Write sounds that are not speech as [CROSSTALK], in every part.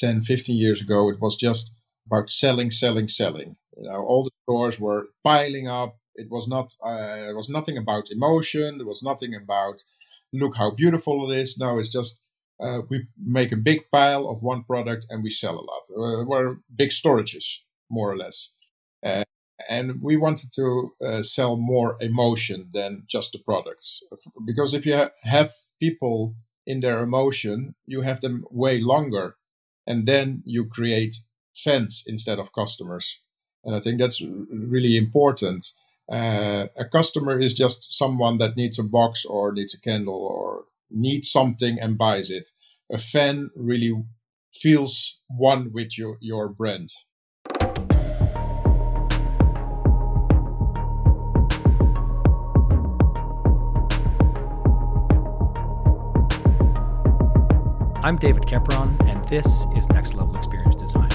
10, 15 years ago, it was just about selling, selling, selling. You know, all the stores were piling up. It was not, uh, it was nothing about emotion. There was nothing about, look how beautiful it is. No, it's just, uh, we make a big pile of one product and we sell a lot. Uh, we're big storages, more or less. Uh, and we wanted to uh, sell more emotion than just the products because if you ha- have people in their emotion you have them way longer and then you create fans instead of customers. And i think that's really important. Uh, a customer is just someone that needs a box or needs a candle or needs something and buys it. A fan really feels one with your, your brand. I'm David Kepron, and this is Next Level Experience Design.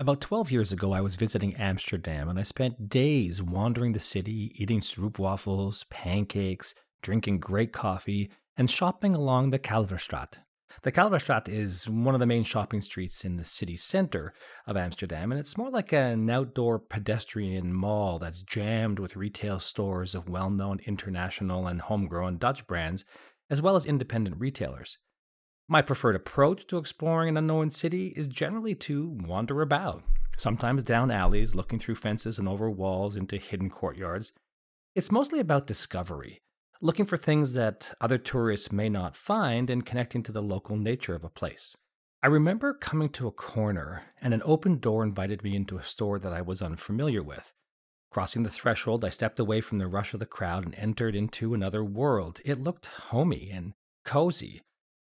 About 12 years ago, I was visiting Amsterdam and I spent days wandering the city, eating stroopwafels, pancakes, drinking great coffee, and shopping along the Kalverstraat, the Kalverstraat is one of the main shopping streets in the city center of Amsterdam, and it's more like an outdoor pedestrian mall that's jammed with retail stores of well known international and homegrown Dutch brands, as well as independent retailers. My preferred approach to exploring an unknown city is generally to wander about, sometimes down alleys, looking through fences and over walls into hidden courtyards. It's mostly about discovery looking for things that other tourists may not find and connecting to the local nature of a place. I remember coming to a corner and an open door invited me into a store that I was unfamiliar with. Crossing the threshold, I stepped away from the rush of the crowd and entered into another world. It looked homey and cozy.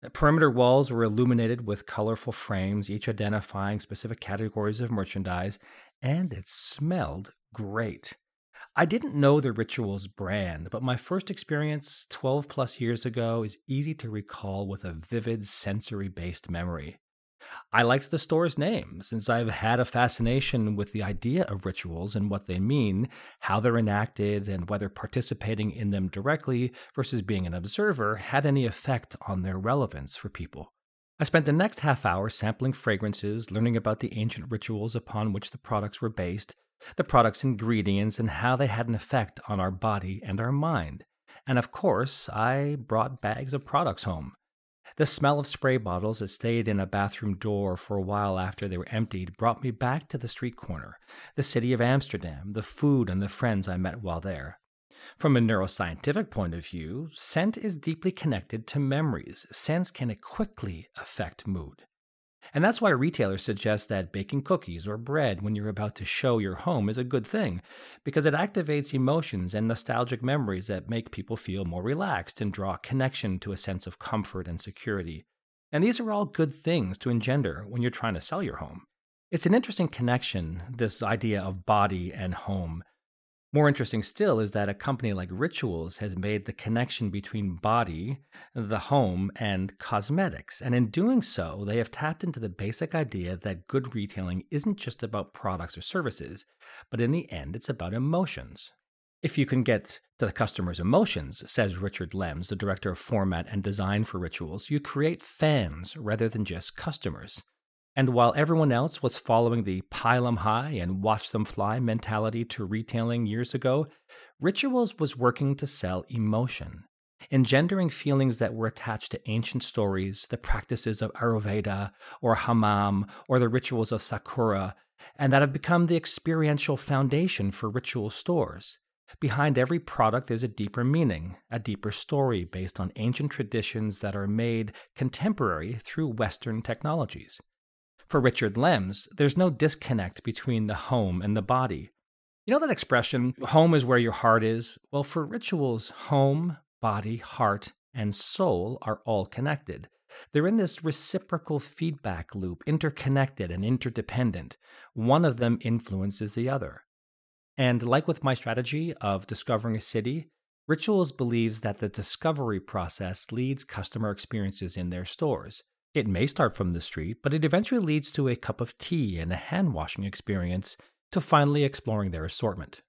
The perimeter walls were illuminated with colorful frames, each identifying specific categories of merchandise, and it smelled great. I didn't know the Rituals brand, but my first experience 12 plus years ago is easy to recall with a vivid sensory based memory. I liked the store's name since I've had a fascination with the idea of rituals and what they mean, how they're enacted, and whether participating in them directly versus being an observer had any effect on their relevance for people. I spent the next half hour sampling fragrances, learning about the ancient rituals upon which the products were based, the product's ingredients, and how they had an effect on our body and our mind. And of course, I brought bags of products home. The smell of spray bottles that stayed in a bathroom door for a while after they were emptied brought me back to the street corner, the city of Amsterdam, the food, and the friends I met while there. From a neuroscientific point of view, scent is deeply connected to memories. Scents can quickly affect mood. And that's why retailers suggest that baking cookies or bread when you're about to show your home is a good thing, because it activates emotions and nostalgic memories that make people feel more relaxed and draw connection to a sense of comfort and security. And these are all good things to engender when you're trying to sell your home. It's an interesting connection, this idea of body and home. More interesting still is that a company like Rituals has made the connection between body, the home, and cosmetics. And in doing so, they have tapped into the basic idea that good retailing isn't just about products or services, but in the end, it's about emotions. If you can get to the customer's emotions, says Richard Lems, the director of format and design for Rituals, you create fans rather than just customers. And while everyone else was following the pile 'em high and watch them fly mentality to retailing years ago, Rituals was working to sell emotion, engendering feelings that were attached to ancient stories, the practices of Ayurveda or Hammam or the rituals of Sakura, and that have become the experiential foundation for ritual stores. Behind every product, there's a deeper meaning, a deeper story based on ancient traditions that are made contemporary through Western technologies. For Richard Lems, there's no disconnect between the home and the body. You know that expression, home is where your heart is? Well, for rituals, home, body, heart, and soul are all connected. They're in this reciprocal feedback loop, interconnected and interdependent. One of them influences the other. And like with my strategy of discovering a city, Rituals believes that the discovery process leads customer experiences in their stores. It may start from the street, but it eventually leads to a cup of tea and a hand washing experience to finally exploring their assortment.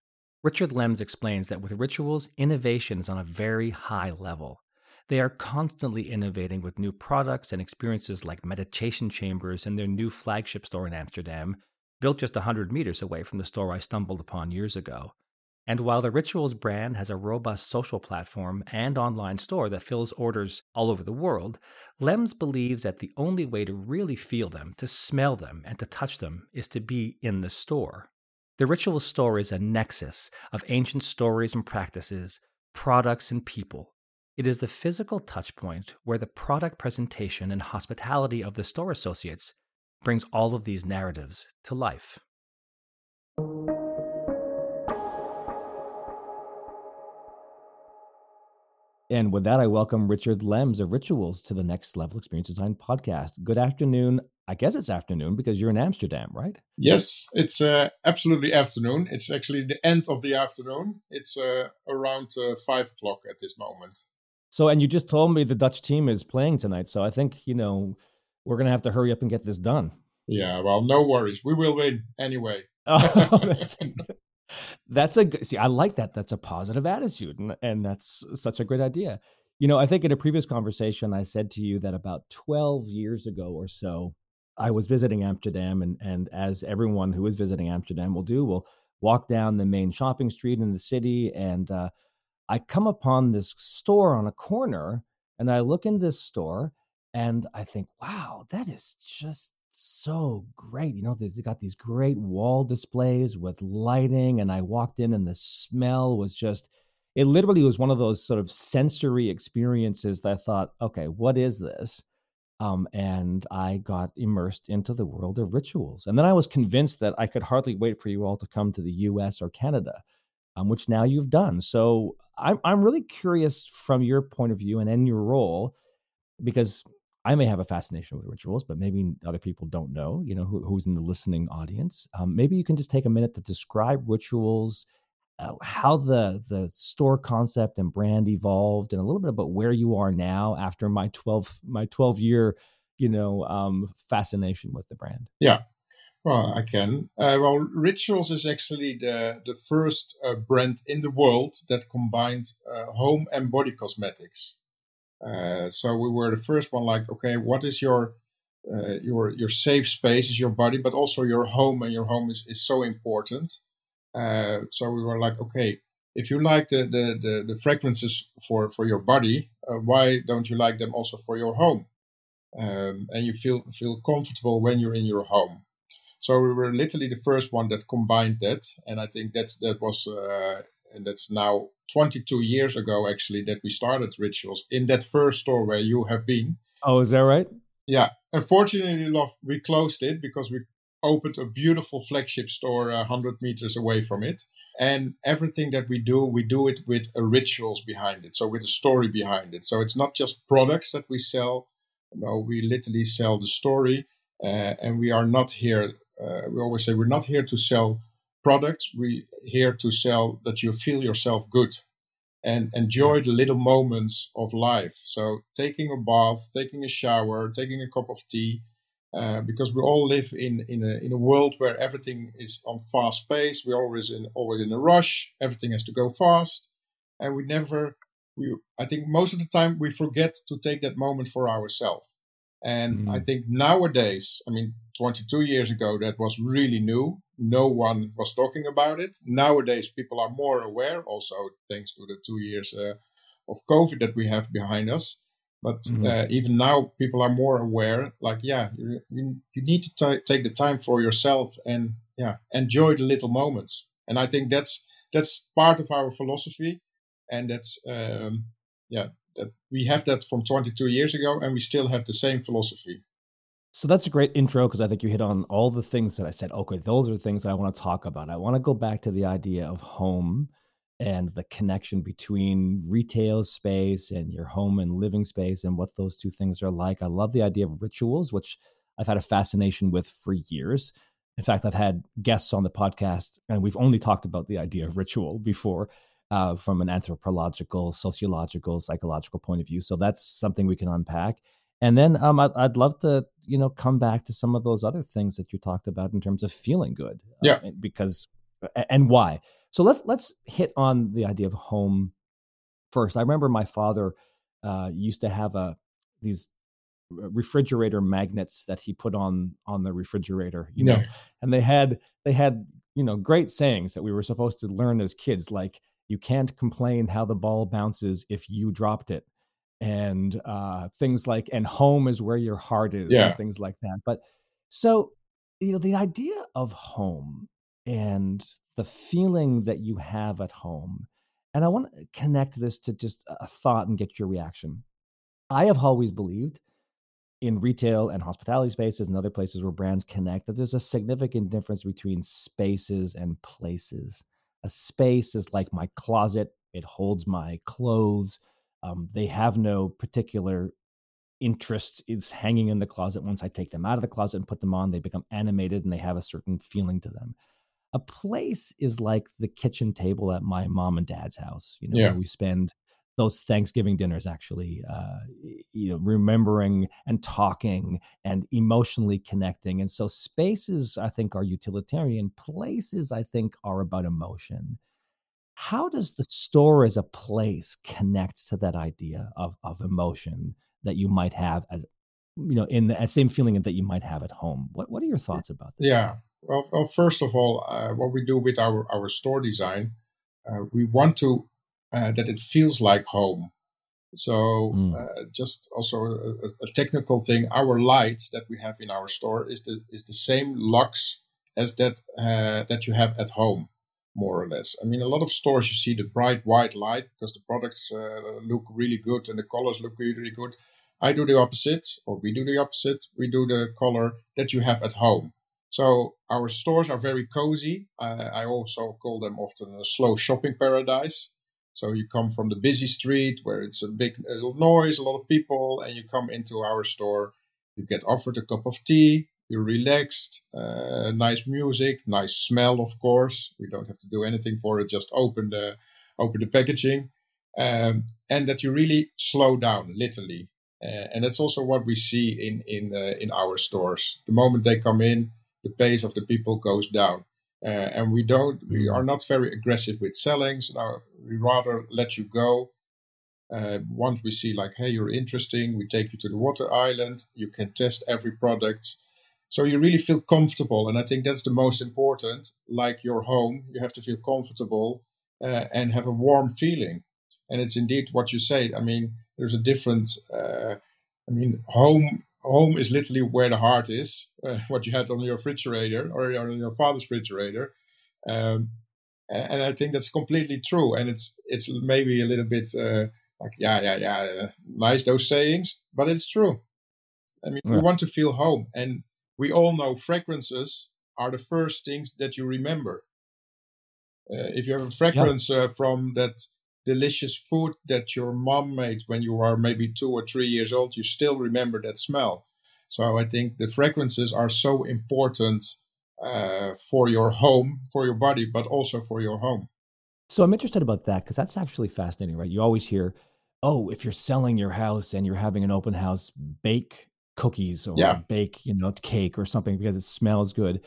Richard Lems explains that with rituals, innovation is on a very high level. They are constantly innovating with new products and experiences like meditation chambers in their new flagship store in Amsterdam, built just 100 meters away from the store I stumbled upon years ago. And while the Rituals brand has a robust social platform and online store that fills orders all over the world, Lems believes that the only way to really feel them, to smell them, and to touch them is to be in the store. The Rituals store is a nexus of ancient stories and practices, products and people. It is the physical touchpoint where the product presentation and hospitality of the store associates brings all of these narratives to life. And with that, I welcome Richard Lems of Rituals to the Next Level Experience Design podcast. Good afternoon. I guess it's afternoon because you're in Amsterdam, right? Yes, it's uh, absolutely afternoon. It's actually the end of the afternoon. It's uh, around uh, five o'clock at this moment. So, and you just told me the Dutch team is playing tonight. So I think, you know, we're going to have to hurry up and get this done. Yeah, well, no worries. We will win anyway. [LAUGHS] oh, that's, [LAUGHS] that's a see i like that that's a positive attitude and, and that's such a great idea. You know i think in a previous conversation i said to you that about 12 years ago or so i was visiting amsterdam and and as everyone who is visiting amsterdam will do will walk down the main shopping street in the city and uh, i come upon this store on a corner and i look in this store and i think wow that is just so great. You know, they got these great wall displays with lighting, and I walked in, and the smell was just. It literally was one of those sort of sensory experiences that I thought, okay, what is this? Um, and I got immersed into the world of rituals. And then I was convinced that I could hardly wait for you all to come to the US or Canada, um, which now you've done. So I'm, I'm really curious from your point of view and in your role, because I may have a fascination with rituals, but maybe other people don't know, you know, who, who's in the listening audience. Um, maybe you can just take a minute to describe rituals, uh, how the the store concept and brand evolved, and a little bit about where you are now after my twelve my twelve year, you know, um, fascination with the brand. Yeah, well, I can. Uh, well, Rituals is actually the the first uh, brand in the world that combined uh, home and body cosmetics. Uh, so we were the first one, like, okay, what is your uh, your your safe space is your body, but also your home, and your home is, is so important. Uh, so we were like, okay, if you like the the, the, the fragrances for for your body, uh, why don't you like them also for your home? Um, and you feel feel comfortable when you're in your home. So we were literally the first one that combined that, and I think that's that was uh, and that's now 22 years ago actually that we started rituals in that first store where you have been. Oh is that right? Yeah. Unfortunately we closed it because we opened a beautiful flagship store 100 meters away from it. And everything that we do we do it with a rituals behind it so with a story behind it. So it's not just products that we sell. No we literally sell the story uh, and we are not here uh, we always say we're not here to sell products. We here to sell that you feel yourself good and enjoy the little moments of life. So taking a bath, taking a shower, taking a cup of tea, uh, because we all live in in a in a world where everything is on fast pace. We're always in always in a rush. Everything has to go fast, and we never. We I think most of the time we forget to take that moment for ourselves. And mm-hmm. I think nowadays, I mean, 22 years ago, that was really new. No one was talking about it. Nowadays, people are more aware, also thanks to the two years uh, of COVID that we have behind us. But mm-hmm. uh, even now, people are more aware. Like, yeah, you, you, you need to t- take the time for yourself and yeah, enjoy the little moments. And I think that's that's part of our philosophy, and that's um, yeah, that we have that from 22 years ago and we still have the same philosophy so that's a great intro because i think you hit on all the things that i said okay those are things i want to talk about i want to go back to the idea of home and the connection between retail space and your home and living space and what those two things are like i love the idea of rituals which i've had a fascination with for years in fact i've had guests on the podcast and we've only talked about the idea of ritual before uh, from an anthropological, sociological, psychological point of view. So that's something we can unpack. And then um, I'd, I'd, love to, you know, come back to some of those other things that you talked about in terms of feeling good. Uh, yeah. Uh, because and why? So let's let's hit on the idea of home first. I remember my father uh, used to have a these refrigerator magnets that he put on on the refrigerator you know and they had they had you know great sayings that we were supposed to learn as kids like you can't complain how the ball bounces if you dropped it and uh things like and home is where your heart is yeah. and things like that but so you know the idea of home and the feeling that you have at home and i want to connect this to just a thought and get your reaction i have always believed in retail and hospitality spaces and other places where brands connect that there's a significant difference between spaces and places. A space is like my closet, it holds my clothes. Um, they have no particular interest is hanging in the closet once i take them out of the closet and put them on they become animated and they have a certain feeling to them a place is like the kitchen table at my mom and dad's house you know yeah. where we spend those Thanksgiving dinners actually, uh, you know, remembering and talking and emotionally connecting. And so spaces, I think, are utilitarian. Places, I think, are about emotion. How does the store as a place connect to that idea of of emotion that you might have as you know in that same feeling that you might have at home? What what are your thoughts about that? Yeah. Well, well first of all, uh, what we do with our our store design, uh, we want to uh, that it feels like home. So mm. uh, just also a, a, technical thing, our lights that we have in our store is the is the same lux as that uh, that you have at home, more or less. I mean, a lot of stores you see the bright white light because the products uh, look really good and the colors look really good. I do the opposite, or we do the opposite. We do the color that you have at home. So our stores are very cozy. I also call them often a slow shopping paradise so you come from the busy street where it's a big a noise, a lot of people, and you come into our store. You get offered a cup of tea. You're relaxed. Uh, nice music, nice smell, of course. We don't have to do anything for it. Just open the open the packaging, um, and that you really slow down, literally. Uh, and that's also what we see in in uh, in our stores. The moment they come in, the pace of the people goes down. Uh, and we don't, we mm-hmm. are not very aggressive with selling. So now we rather let you go. Uh, once we see like, hey, you're interesting, we take you to the water island. You can test every product, so you really feel comfortable. And I think that's the most important. Like your home, you have to feel comfortable uh, and have a warm feeling. And it's indeed what you say. I mean, there's a difference. Uh, I mean, home home is literally where the heart is, uh, [LAUGHS] what you had on your refrigerator or on your father's refrigerator. Um, and I think that's completely true. And it's it's maybe a little bit uh, like yeah yeah yeah uh, nice those sayings, but it's true. I mean, yeah. we want to feel home, and we all know fragrances are the first things that you remember. Uh, if you have a fragrance. Uh, from that delicious food that your mom made when you were maybe two or three years old, you still remember that smell. So I think the fragrances are so important uh, for your home, for your body, but also for your home. So I'm interested about that because that's actually fascinating, right? You always hear, oh, if you're selling your house and you're having an open house, bake cookies or yeah. bake, you know, cake or something because it smells good.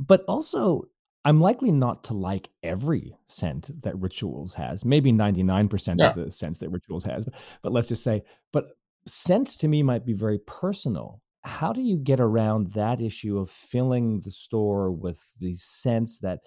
But also, I'm likely not to like every scent that Rituals has. Maybe 99% yeah. of the scents that Rituals has, but, but let's just say, but scent to me might be very personal. How do you get around that issue of filling the store with the scents that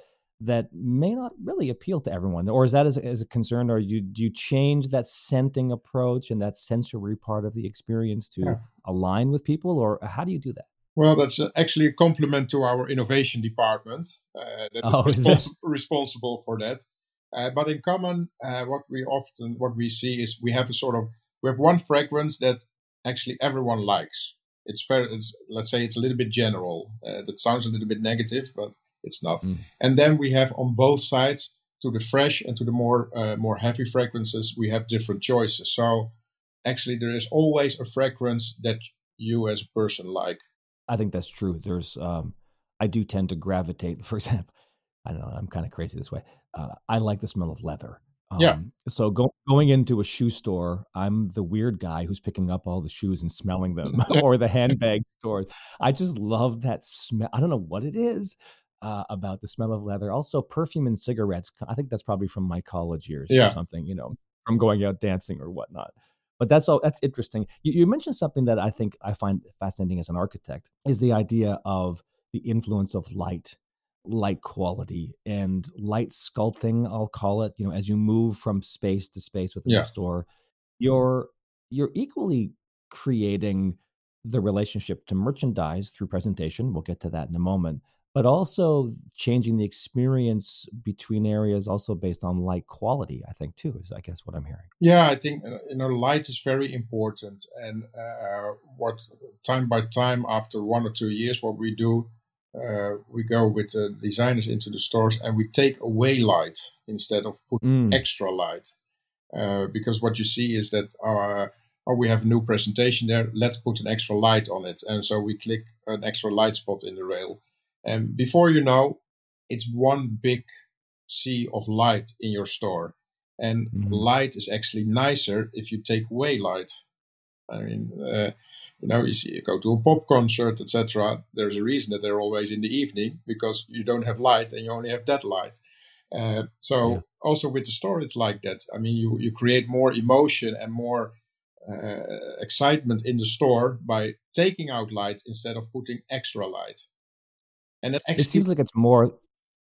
that may not really appeal to everyone, or is that as, as a concern? Or you do you change that scenting approach and that sensory part of the experience to yeah. align with people, or how do you do that? Well, that's uh, actually a compliment to our innovation department uh, that oh, is respons- responsible for that. Uh, but in common, uh, what we often what we see is we have a sort of we have one fragrance that actually everyone likes. It's fair. It's let's say it's a little bit general. Uh, that sounds a little bit negative, but it's not. Mm. And then we have on both sides to the fresh and to the more uh, more heavy fragrances, we have different choices. So actually, there is always a fragrance that you as a person like. I think that's true. There's, um, I do tend to gravitate. [LAUGHS] For example, I don't know. I'm kind of crazy this way. Uh, I like the smell of leather. Um, yeah. So go, going into a shoe store, I'm the weird guy who's picking up all the shoes and smelling them, [LAUGHS] [LAUGHS] or the handbag stores. I just love that smell. I don't know what it is. Uh, about the smell of leather. Also, perfume and cigarettes. I think that's probably from my college years Yeah. or something. You know, from going out dancing or whatnot. But that's all. That's interesting. You, you mentioned something that I think I find fascinating as an architect is the idea of the influence of light, light quality, and light sculpting. I'll call it. You know, as you move from space to space within Yeah. the store, you're you're equally creating the relationship to merchandise through presentation. We'll get to that in a moment. But also changing the experience between areas, also based on light quality. I think too is, I guess, what I'm hearing. Yeah, I think uh, you know light is very important, and uh, what time by time after one or two years, what we do, uh, we go with the designers into the stores and we take away light instead of put Mm. extra light, uh, because what you see is that uh, oh we have a new presentation there, let's put an extra light on it, and so we click an extra light spot in the rail, and before you know, it's one big sea of light in your store and Mhm. light is actually nicer if you take away light. I mean, uh, you know, you see, you go to a pop concert, etc. There's a reason that they're always in the evening because you don't have light and you only have that light. Uh, so Yeah. also with the store, it's like that. I mean, you you create more emotion and more uh, excitement in the store by taking out light instead of putting extra light. And that actually It seems like it's more.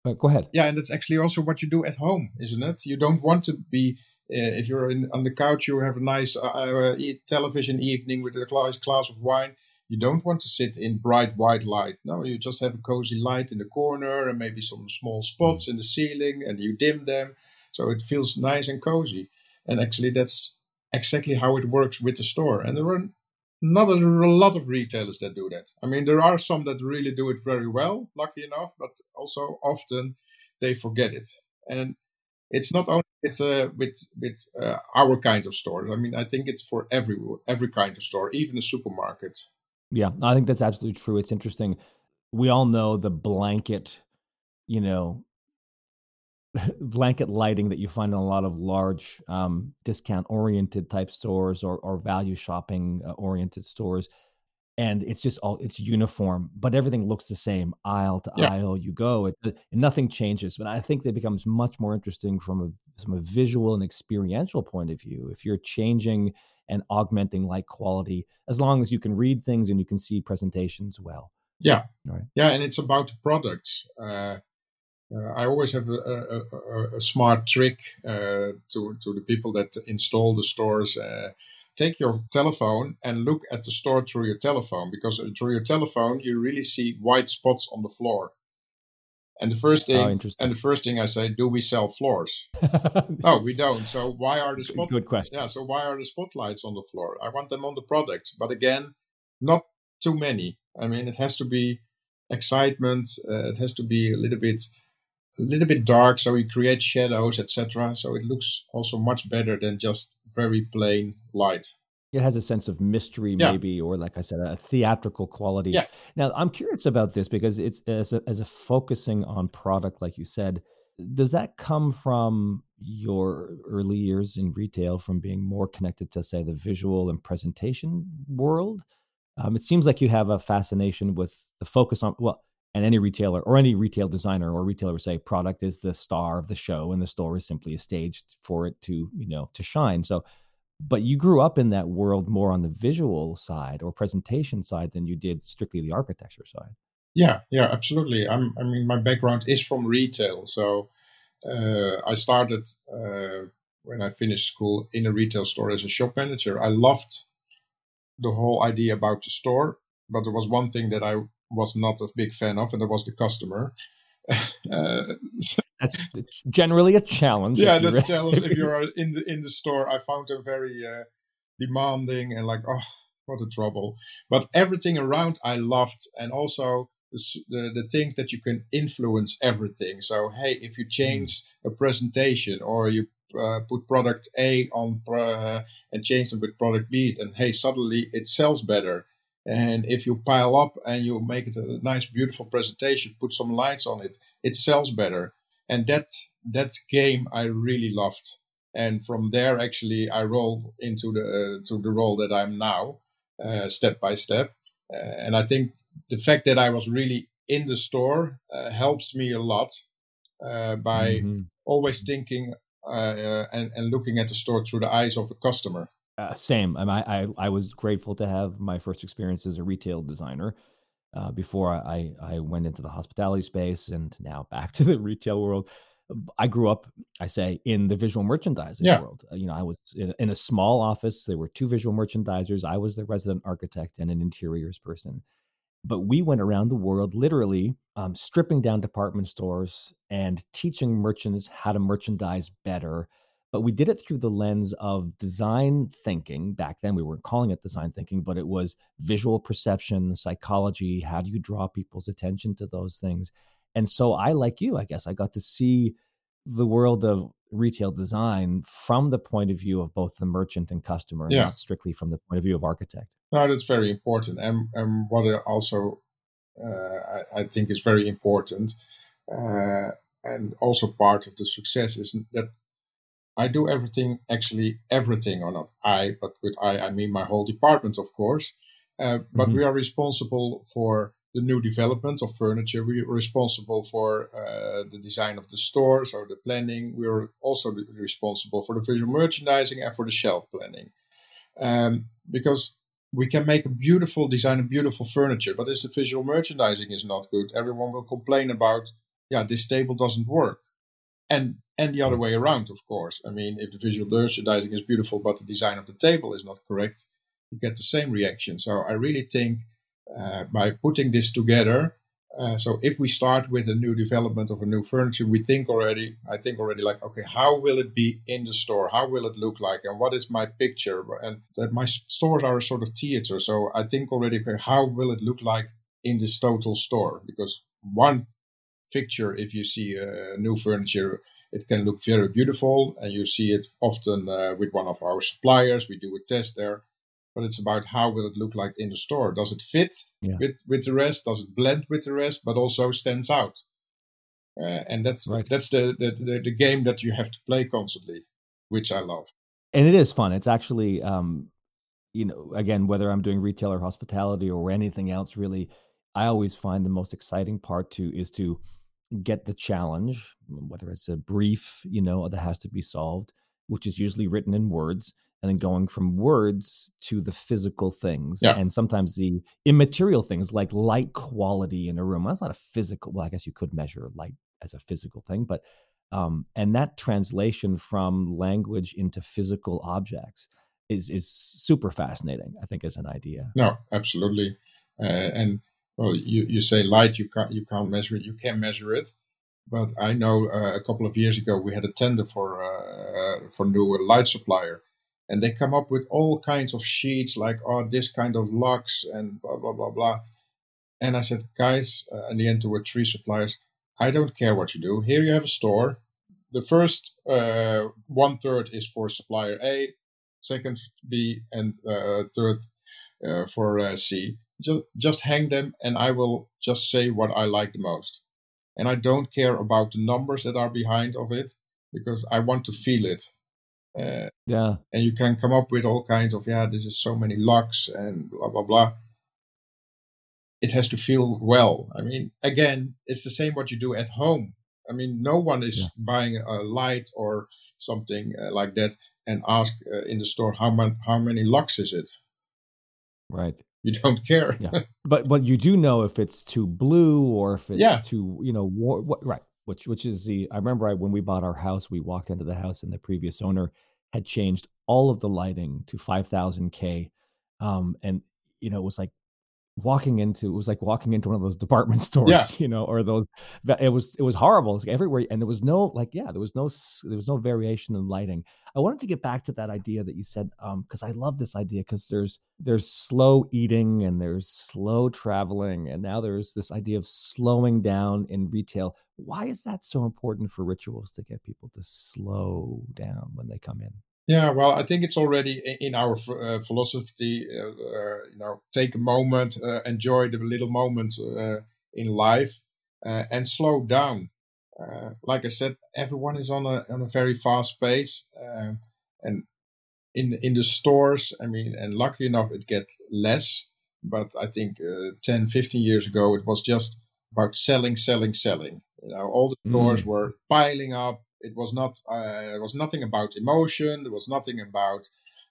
Uh, go ahead. yeah, and that's actually also what you do at home, isn't it? You don't want to be uh, if you're in, on the couch, you have a nice uh, uh, television evening with a glass, glass of wine. You don't want to sit in bright white light. No, you just have a cozy light in the corner and maybe some small spots in the ceiling, and you dim them so it feels nice and cozy. And actually, that's exactly how it works with the store. And there are not a, lot of retailers that do that. I mean, there are some that really do it very well, lucky enough, but also often they forget it. And it's not only with uh, with with uh, our kind of stores. I mean, I think it's for every every kind of store, even a supermarket. Yeah, I think that's absolutely true. It's interesting. We all know the blanket, you know, [LAUGHS] blanket lighting that you find in a lot of large um, discount oriented type stores or, or value shopping uh, oriented stores. And it's just all it's uniform, but everything looks the same aisle to Yeah. aisle you go. It, and nothing changes. But I think that becomes much more interesting from a from a visual and experiential point of view. If you're changing and augmenting light quality, as long as you can read things and you can see presentations well. Yeah, Right. yeah, and it's about products. Uh, uh, I always have a, a, a, a smart trick uh, to to the people that install the stores. Uh, take your telephone and look at the store through your telephone because uh, through your telephone you really see white spots on the floor. And the first Oh, thing, interesting. and the first thing I say, do we sell floors? [LAUGHS] No, we don't. So why are the spot? Good question. Yeah. So why are the spotlights on the floor? I want them on the product, but again, not too many. I mean, it has to be excitement. Uh, it has to be a little bit, a little bit dark, so you create shadows, etc. So it looks also much better than just very plain light. It has a sense of mystery, Yeah. maybe, or like I said, a theatrical quality. Yeah. Now, I'm curious about this because it's as a, as a focusing on product, like you said. Does that come from your early years in retail, from being more connected to, say, the visual and presentation world? Um, it seems like you have a fascination with the focus on well, and any retailer or any retail designer or retailer would say product is the star of the show, and the store is simply a stage for it to you know to shine. So but you grew up in that world more on the visual side or presentation side than you did strictly the architecture side. Yeah, yeah, absolutely. I'm, I mean, my background is from retail, so uh, I started uh, when I finished school in a retail store as a shop manager. I loved the whole idea about the store, but there was one thing that I was not a big fan of, and that was the customer. [LAUGHS] uh, That's generally a challenge. yeah, that's a challenge. if [LAUGHS] you're- in the in the store, I found them very uh, demanding and like, oh, what a trouble. But everything around I loved, and also the the, things that you can influence everything. So hey, if you change a presentation or you uh, put product A on uh, and change them with product B, and hey, suddenly it sells better. And if you pile up and you make it a nice, beautiful presentation, put some lights on it, it sells better. And that that game I really loved. And from there, actually, I rolled into the uh, to the role that I'm now, uh, step by step. Uh, and I think the fact that I was really in the store uh, helps me a lot uh, by mm-hmm. always thinking uh, and, and looking at the store through the eyes of a customer. Uh, same. I, I I was grateful to have my first experience as a retail designer uh, before I I went into the hospitality space and now back [LAUGHS] to the retail world. I grew up, I say, in the visual merchandising yeah. world. Uh, you know, I was in, in, a small office. There were two visual merchandisers. I was the resident architect and an interiors person. But we went around the world literally um, stripping down department stores and teaching merchants how to merchandise better. But we did it through the lens of design thinking. Back then, we weren't calling it design thinking, but it was visual perception, psychology. How do you draw people's attention to those things? And so I, like you, I guess, I got to see the world of retail design from the point of view of both the merchant and customer, yeah. not strictly from the point of view of architect. No, that's very important. And, and what I also uh, I, I, think is very important, uh, and also part of the success is that I do everything, actually everything, or not I, but with I, I mean my whole department, of course. Uh, but mm-hmm. we are responsible for the new development of furniture. We are responsible for uh, the design of the stores or the planning. We are also responsible for the visual merchandising and for the shelf planning. Um, because we can make a beautiful design and beautiful furniture, but if the visual merchandising is not good, everyone will complain about, yeah, this table doesn't work. And and the other way around, of course. I mean, if the visual merchandising is beautiful, but the design of the table is not correct, you get the same reaction. So I really think uh, by putting this together. Uh, so if we start with a new development of a new furniture, we think already, I think already like, okay, how will it be in the store? How will it look like? And what is my picture? And that my stores are a sort of theater. So I think already, okay, how will it look like in this total store? Because one picture, if you see a new furniture, it can look very beautiful and you see it often uh, with one of our suppliers. We do a test there but it's about how will it look like in the store. Does it fit yeah. with with the rest? Does it blend with the rest, but also stands out? Uh, and that's right. that's the, the, the the game that you have to play constantly, which I love. And it is fun. It's actually, um, you know, again, whether I'm doing retail or hospitality or anything else, really, I always find the most exciting part to is to get the challenge, whether it's a brief, you know, that has to be solved, which is usually written in words, and then going from words to the physical things and sometimes the immaterial things like light quality in a room. That's not a physical well i guess you could measure light as a physical thing but um, and that translation from language into physical objects is is super fascinating i think as an idea. No absolutely uh, and well you, you say light you can't you can't measure it. You can measure it but i know uh, a couple of years ago we had a tender for uh, for new light supplier and they come up with all kinds of sheets like oh this kind of lux and blah blah blah blah. And i said guys uh, in the end there were three suppliers. I don't care what you do. Here you have a store. The first uh, one third is for supplier a second b and uh, third uh, for uh, c just, just hang them and i will just say what i like the most and i don't care about the numbers that are behind of it because i want to feel it uh, yeah. And you can come up with all kinds of, yeah, this is so many lux and blah, blah, blah. It has to feel well. I mean, again, it's the same what you do at home. I mean, no one is yeah. buying a light or something uh, like that and ask uh, in the store how, man- how many lux is it. Right. [LAUGHS] You don't care. yeah. But but you do know if it's too blue or if it's yeah. too you know war- what, right which which is the I remember I, when we bought our house, we walked into the house and the previous owner had changed all of the lighting to 5000 K. Um, and you know, it was like walking into it was like walking into one of those department [LAUGHS] stores yeah. you know or those it was it was horrible was everywhere and there was no like yeah there was no there was no variation in lighting. I wanted to get back to that idea that you said um because i love this idea because there's there's slow eating and there's slow traveling and now there's this idea of slowing down in retail. Why is that so important for rituals to get people to slow down when they come in yeah, well, I think it's already in our uh, philosophy. Uh, uh, you know, take a moment, uh, enjoy the little moments uh, in life, uh, and slow down. like I said, everyone is on a on a very fast pace, and in in the stores. I mean, and lucky enough, it get less. But I think 10, 15 years ago, it was just about selling, selling, selling. You know, all the stores Mm. were piling up. It was not. Uh, it was nothing about emotion. There was nothing about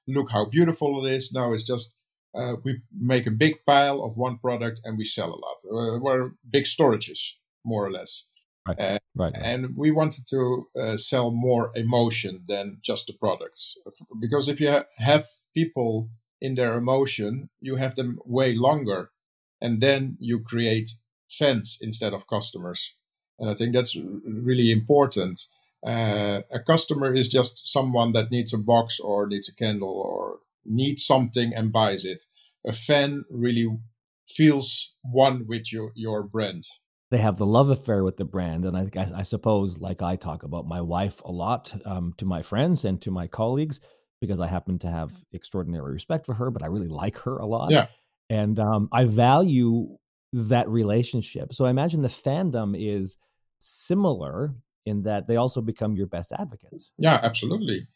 look how beautiful it is. No, it's just uh, we make a big pile of one product and we sell a lot. Uh, we're big storages, more or less. Right. right. And we wanted to uh, sell more emotion than just the products. Because if you ha- have people in their emotion, you have them way longer. And then you create fans instead of customers. And I think that's r- really important. Uh, a customer is just someone that needs a box or needs a candle or needs something and buys it. A fan really feels one with your, your brand they have the love affair with the brand and I, I, I suppose like i talk about my wife a lot um, to my friends and to my colleagues because i happen to have extraordinary respect for her but i really like her a lot yeah. and um, i value that relationship so i imagine the fandom is similar in that they also become your best advocates yeah absolutely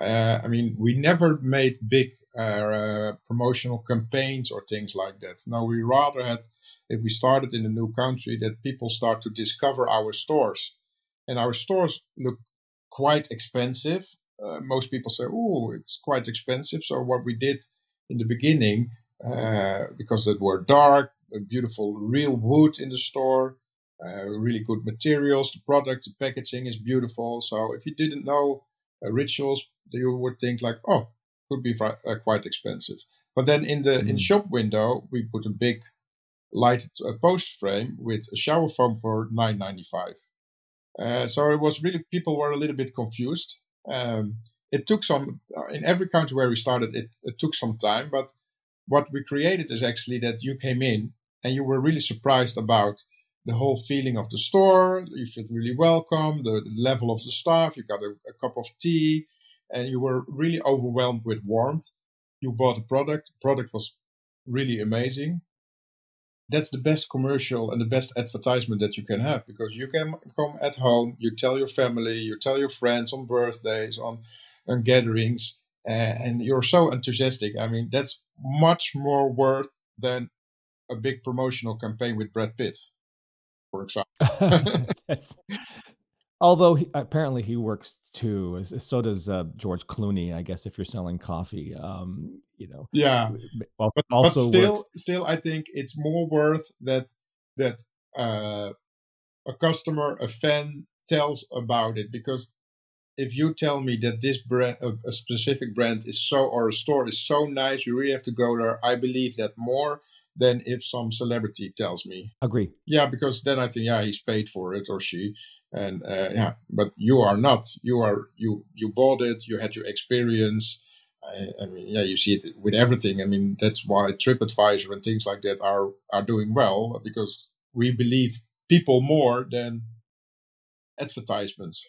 uh, I mean, we never made big uh, promotional campaigns or things like that. No, we rather had, if we started in a new country, that people start to discover our stores. And our stores look quite expensive. Uh, most people say, oh, it's quite expensive. So, what we did in the beginning, uh, because they were dark, beautiful real wood in the store, uh, really good materials, the product, the packaging is beautiful. So, if you didn't know, uh, rituals, you would think like, oh, could be uh, quite expensive. But then in the mm. in shop window, we put a big lighted uh, post frame with a shower foam for nine ninety five. Uh, so it was really people were a little bit confused. Um, it took some in every country where we started. It, it took some time, but what we created is actually that you came in and you were really surprised about the whole feeling of the store. You felt really welcome, the, level of the staff. You got a, a, cup of tea, and you were really overwhelmed with warmth. You bought a product. The product was really amazing. That's the best commercial and the best advertisement that you can have because you can come at home, you tell your family, you tell your friends on birthdays, on, on gatherings, uh, and you're so enthusiastic. I mean, that's much more worth than a big promotional campaign with Brad Pitt example. [LAUGHS] [LAUGHS] although he, apparently he works too. So does uh, George Clooney. I guess if you're selling coffee, um, you know. Yeah. Well, but, also but still, works. still, I think it's more worth that that uh, a customer, a fan, tells about it because if you tell me that this brand, a, a specific brand is so or a store is so nice, you really have to go there. I believe that more than if some celebrity tells me. Agree. Yeah, because then I think, yeah, he's paid for it or she, and uh, yeah, but you are not. You are you you bought it. You had your experience. I, I, mean, yeah, you see it with everything. I mean, that's why TripAdvisor and things like that are are doing well because we believe people more than advertisements.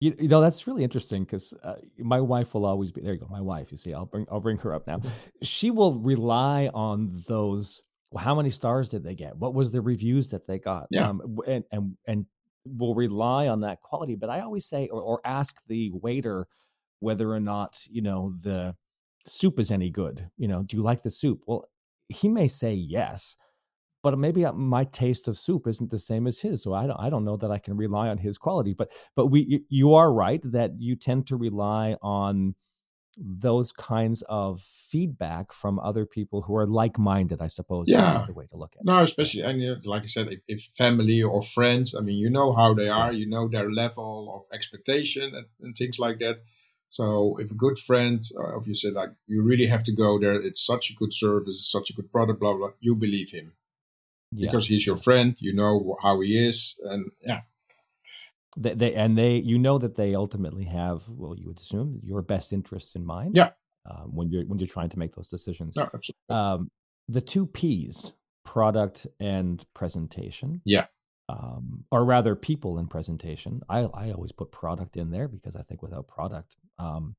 You, you know that's really interesting because uh, my wife will always be there. You go, my wife. You see, I'll bring I'll bring her up now. [LAUGHS] She will rely on those. Well, how many stars did they get? What was the reviews that they got? Yeah. Um, and and and will rely on that quality. But I always say, or, or ask the waiter whether or not you know the soup is any good. You know, do you like the soup? Well, he may say yes, but maybe uh, my taste of soup isn't the same as his so i don't i don't know that i can rely on his quality but but we you are right that you tend to rely on those kinds of feedback from other people who are like-minded i suppose yeah is the way to look at it. No especially and like i said if, if, family or friends i mean you know how they are you know their level of expectation and, and things like that. So if a good friend uh, if you said like you really have to go there it's such a good service it's such a good product blah blah you believe him because he's your friend you know how he is and yeah they, they, and they you know that they ultimately have well you would assume your best interests in mind yeah um, when you're when you're trying to make those decisions no, absolutely. Um, the two p's product and presentation yeah um, or rather people and presentation I, I always put product in there because i think without product um,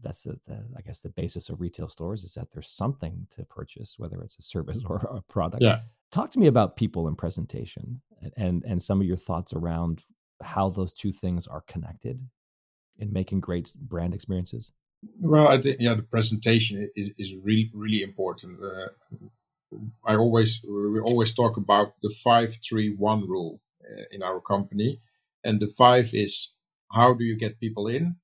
that's the, the, I guess the basis of retail stores is that there's something to purchase, whether it's a service [LAUGHS] or a product. Yeah. Talk to me about people and presentation, and and some of your thoughts around how those two things are connected in making great brand experiences. Well, I think yeah, the presentation is is really really important. Uh, I always we always talk about the five three one rule uh, in our company, and the five is how do you get people in,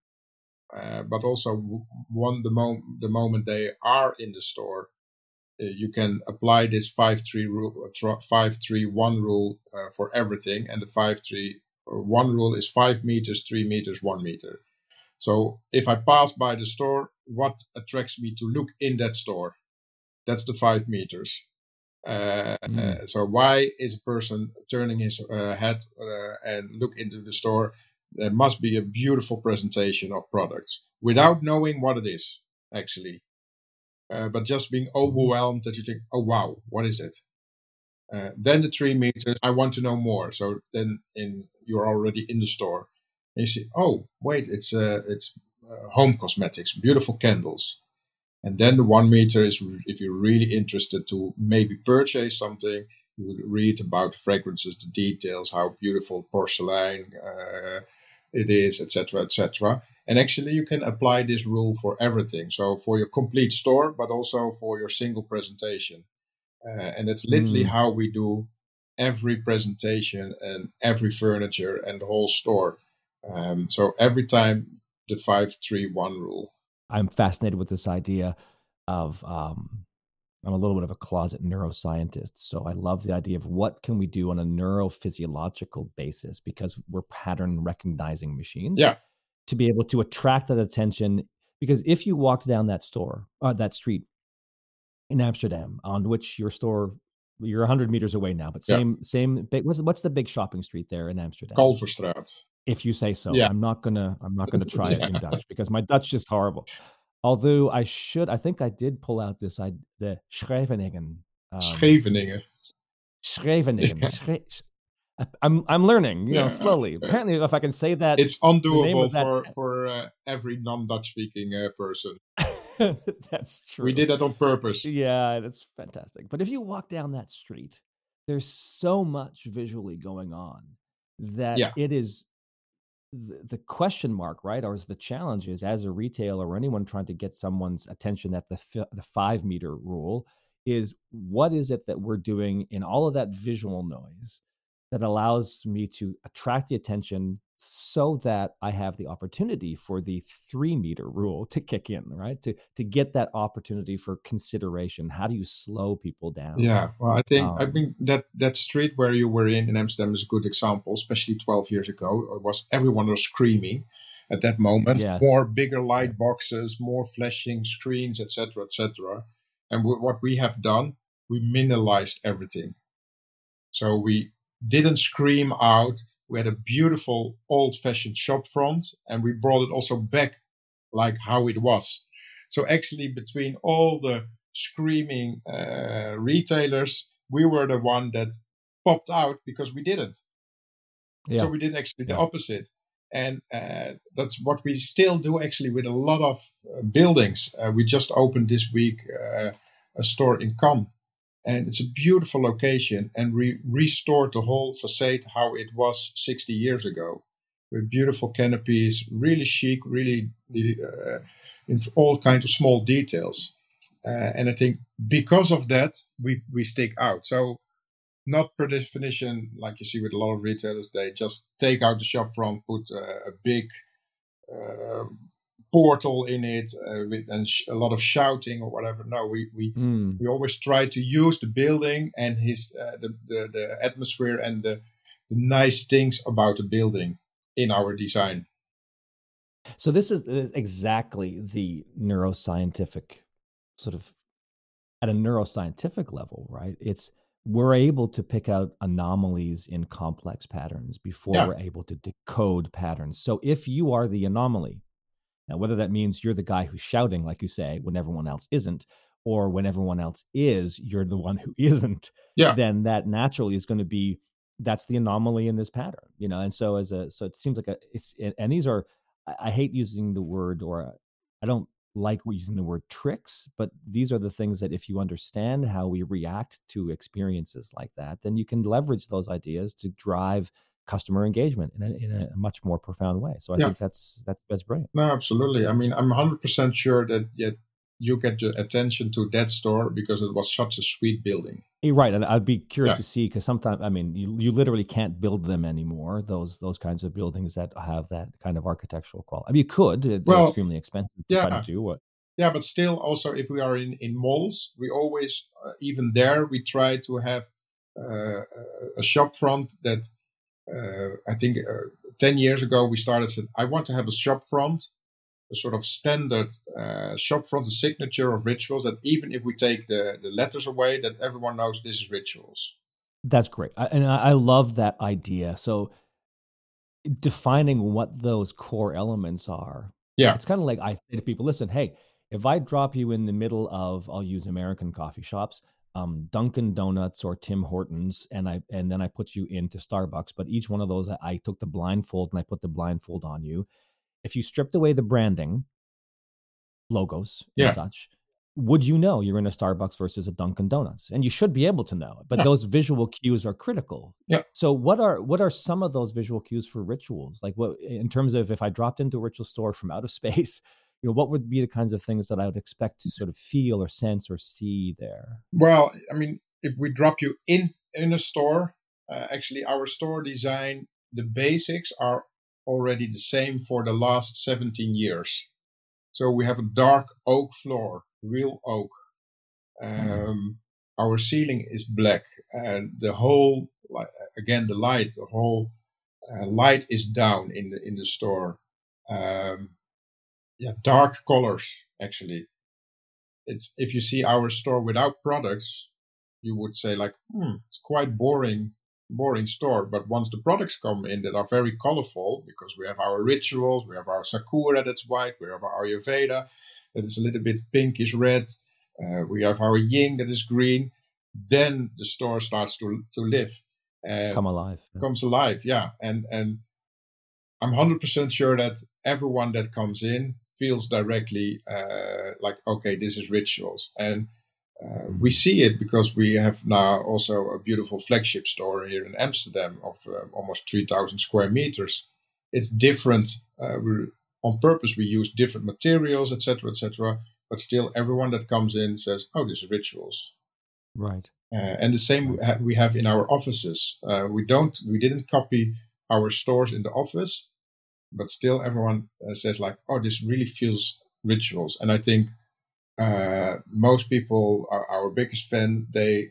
uh, but also one the moment the moment they are in the store, you can apply this five three rule uh, five three one rule uh, for everything, and the five three uh, one rule is five meters, three meters, one meter. So if I pass by the store, what attracts me to look in that store? That's the five meters. Uh, mm. uh, so why is a person turning his uh, head uh, and look into the store? There must be a beautiful presentation of products without knowing what it is actually, uh, but just being overwhelmed that you think, "Oh wow, what is it?" Uh, then the three meters, I want to know more. So then, in you're already in the store, and you see, "Oh wait, it's it's home cosmetics, beautiful candles." And then the one meter is if you're really interested to maybe purchase something, you read about fragrances, the details, how beautiful porcelain uh, it is, etc., etc. And actually, you can apply this rule for everything. So for your complete store, but also for your single presentation. Uh, and that's literally mm. how we do every presentation and every furniture and the whole store. Um, so every time the five three one rule. I'm fascinated with this idea of um, I'm a little bit of a closet neuroscientist, so I love the idea of what can we do on a neurophysiological basis because we're pattern recognizing machines. Yeah. To be able to attract that attention, because if you walked down that store, uh, that street in Amsterdam, on which your store, you're 100 meters away now, but same, yeah. same. Big, what's what's the big shopping street there in Amsterdam? Kalverstraat if you say so. Yeah. I'm not gonna I'm not gonna try yeah. it in [LAUGHS] Dutch because my Dutch is horrible. Although I should, I think I did pull out this I the Scheveningen. Um, Scheveningen. Scheveningen. [LAUGHS] Schre- I'm I'm learning, you know, slowly. Apparently, if I can say that, it's undoable for that... [LAUGHS] for uh, every non-Dutch speaking uh, person. [LAUGHS] that's true. We did that on purpose. Yeah, that's fantastic. But if you walk down that street, there's so much visually going on that yeah. it is the, the question mark, right, or is the challenge is as a retailer or anyone trying to get someone's attention at the the five meter rule is what is it that we're doing in all of that visual noise that allows me to attract the attention so that I have the opportunity for the three meter rule to kick in, right? To to get that opportunity for consideration. How do you slow people down? Yeah, well, I think um, I think that that street where you were in in Amsterdam is a good example, especially 12 years ago. It was everyone was screaming at that moment. Yes. More bigger light boxes, more flashing screens, etc., etc. And w- what we have done, we minimalized everything. So we didn't scream out. We had a beautiful old fashioned shop front and we brought it also back like how it was. So actually between all the screaming uh, retailers, we were the one that popped out because we didn't. Yeah. So we did actually the yeah. opposite. And uh, that's what we still do actually with a lot of uh, buildings. Uh, we just opened this week uh, a store in Cannes and it's a beautiful location and we restored the whole facade how it was 60 years ago. With beautiful canopies really chic really uh, in all kinds of small details. Uh, and i think because of that we we stick out. So not per definition like you see with a lot of retailers they just take out the shop front put a big uh, portal in it uh, with, and sh- a lot of shouting or whatever. No, we we, mm. we always try to use the building and his uh, the, the the atmosphere and the, the nice things about the building in our design. So this is uh, exactly the neuroscientific sort of at a neuroscientific level, right? It's we're able to pick out anomalies in complex patterns before yeah. we're able to decode patterns. So if you are the anomaly, now, whether that means you're the guy who's shouting, like you say, when everyone else isn't, or when everyone else is, you're the one who [LAUGHS] isn't, yeah. then that naturally is going to be that's the anomaly in this pattern, you know. And so as a so it seems like a it's and these are I hate using the word or uh, I don't like using the word tricks, but these are the things that if you understand how we react to experiences like that, then you can leverage those ideas to drive customer engagement in a, in a much more profound way. So I yeah. think that's that's that's brilliant. No, absolutely. I mean, I'm 100 percent sure that yet you get the attention to that store because it was such a sweet building. You're right, and I'd be curious yeah. to see because sometimes I mean you, you literally can't build them anymore. Those those kinds of buildings that have that kind of architectural quality. I mean, you could. They're well, extremely expensive to yeah, try to do. What? Yeah, but still, also if we are in in malls, we always uh, even there we try to have uh, a shop front that uh, I think uh, ten years ago we started. Said I want to have a shop front a sort of standard uh, shop front, a signature of rituals that even if we take the, the letters away, that everyone knows this is rituals. That's great. I, and I love that idea. So defining what those core elements are. Yeah. It's kind of like I say to people, listen, hey, if I drop you in the middle of, I'll use American coffee shops, um, Dunkin' Donuts or Tim Hortons, and I and then I put you into Starbucks. But each one of those, I, I took the blindfold and I put the blindfold on you, if you stripped away the branding, logos yeah. and such, would you know you're in a Starbucks versus a Dunkin' Donuts? And you should be able to know. But yeah. those visual cues are critical. Yeah. So what are what are some of those visual cues for rituals? Like what in terms of if I dropped into a ritual store from outer [LAUGHS] space, you know, what would be the kinds of things that I would expect to sort of feel or sense or see there? Well, I mean, if we drop you in in a store, uh, actually our store design, the basics are already the same for the last 17 years. So we have a dark oak floor, real oak. Mm-hmm. Um, our ceiling is black, and the whole, again, the light, the whole uh, light is down in the in the store. Um, yeah, dark colors actually. It's if you see our store without products, you would say like, hmm, it's quite boring boring store. But once the products come in that are very colorful, because we have our rituals, we have our sakura that's white, we have our Ayurveda that is a little bit pinkish red, uh, we have our yin that is green, then the store starts to to live. and Come alive. Yeah. Comes alive, yeah. And and I'm hundred percent sure that everyone that comes in feels directly uh, like, okay, this is rituals. And uh, we see it because we have now also a beautiful flagship store here in Amsterdam of uh, almost 3,000 square meters. It's different. Uh, on purpose, we use different materials, etc., etc. But still, everyone that comes in says, "Oh, these are rituals." Right. Uh, and the same we have in our offices. Uh, we don't, we didn't copy our stores in the office, but still, everyone uh, says like, "Oh, this really feels rituals." And I think uh, most people are our biggest fan. They,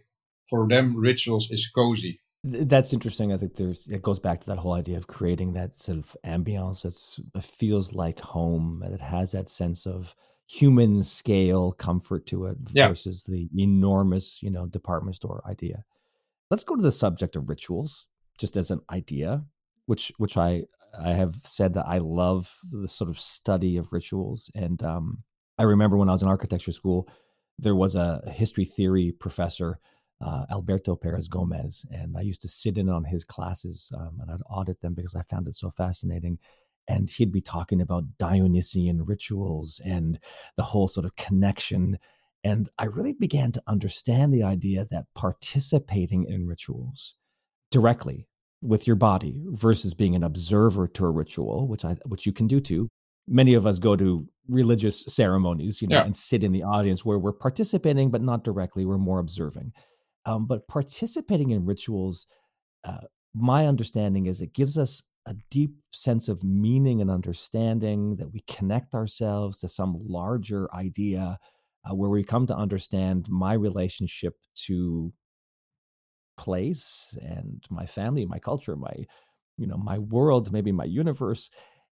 for them, rituals is cozy. That's interesting. I think there's it goes back to that whole idea of creating that sort of ambiance that feels like home. That has that sense of human scale comfort to it yeah. versus the enormous, you know, department store idea. Let's go to the subject of rituals, just as an idea, which which I I have said that I love the sort of study of rituals and um I remember when I was in architecture school, there was a history theory professor, uh, Alberto Perez Gomez, and I used to sit in on his classes um, and I'd audit them because I found it so fascinating. And he'd be talking about Dionysian rituals and the whole sort of connection. And I really began to understand the idea that participating in rituals directly with your body versus being an observer to a ritual, which I which you can do too, many of us go to religious ceremonies, you know, yeah. and sit in the audience where we're participating, but not directly. We're more observing. Um, but participating in rituals, uh, my understanding is it gives us a deep sense of meaning and understanding that we connect ourselves to some larger idea uh, where we come to understand my relationship to place and my family, my culture, my you know my world maybe my universe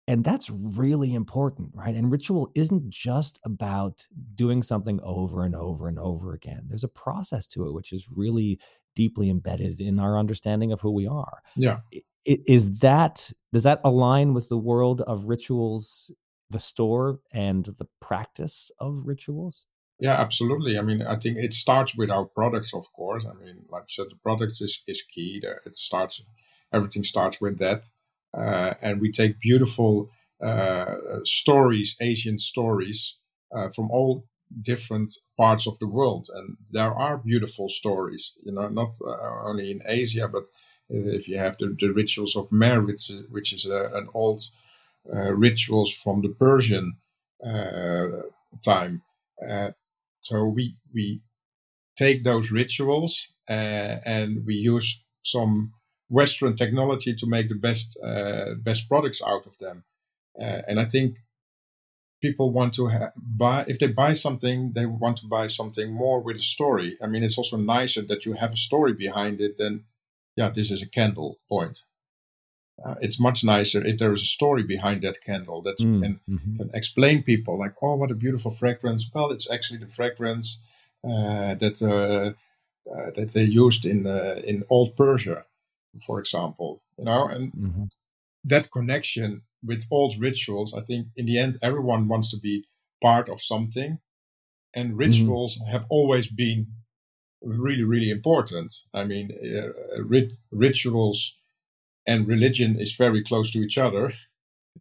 and that's really important, right? And ritual isn't just about doing something over and over and over again. There's a process to it, which is really deeply embedded in our understanding of who we are. Yeah. Is that, does that align with the world of rituals, the store, and the practice of rituals? Yeah, absolutely. I mean, I think it starts with our products, of course. I mean, like I said, the products is, is key. It starts, everything starts with that uh, and we take beautiful uh, stories, Asian stories uh, from all different parts of the world, and there are beautiful stories. You know, not uh, only in Asia, but if you have the, the rituals of Mehr, which is, which is a, an old uh, rituals from the Persian uh, time. Uh, so we we take those rituals uh, and we use some Western technology to make the best uh, best products out of them. Uh, and I think people want to ha- buy if they buy something, they want to buy something more with a story. I mean, it's also nicer that you have a story behind it than yeah, this is a candle point. Uh, it's much nicer if there is a story behind that candle that mm, can, mm-hmm. can explain people like, oh, what a beautiful fragrance. Well, it's actually the fragrance uh, that uh, uh that they used in uh, in old Persia, for example. You know, and mm-hmm. that connection with old rituals, I think in the end everyone wants to be part of something, and mm-hmm. rituals mm-hmm. have always been really really important. I mean, uh, rit- rituals and religion is very close to each other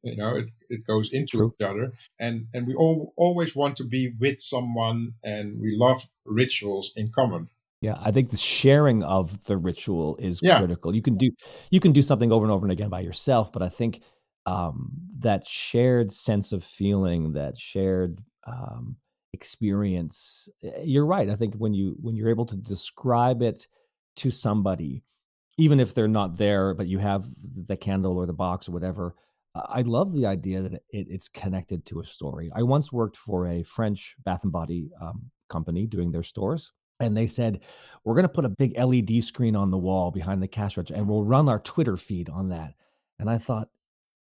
you know it, it goes into True. each other and and we all always want to be with someone and we love rituals in common yeah i think the sharing of the ritual is yeah. critical you can do you can do something over and over and again by yourself but i think um, that shared sense of feeling that shared um, experience eh, you're right i think when you when you're able to describe it to somebody even if they're not there, but you have the candle or the box or whatever. I love the idea that it, it's connected to a story. I once worked for a French bath and body um, company doing their stores, and they said, We're going to put a big LED screen on the wall behind the cash register, and we'll run our Twitter feed on that. And I thought,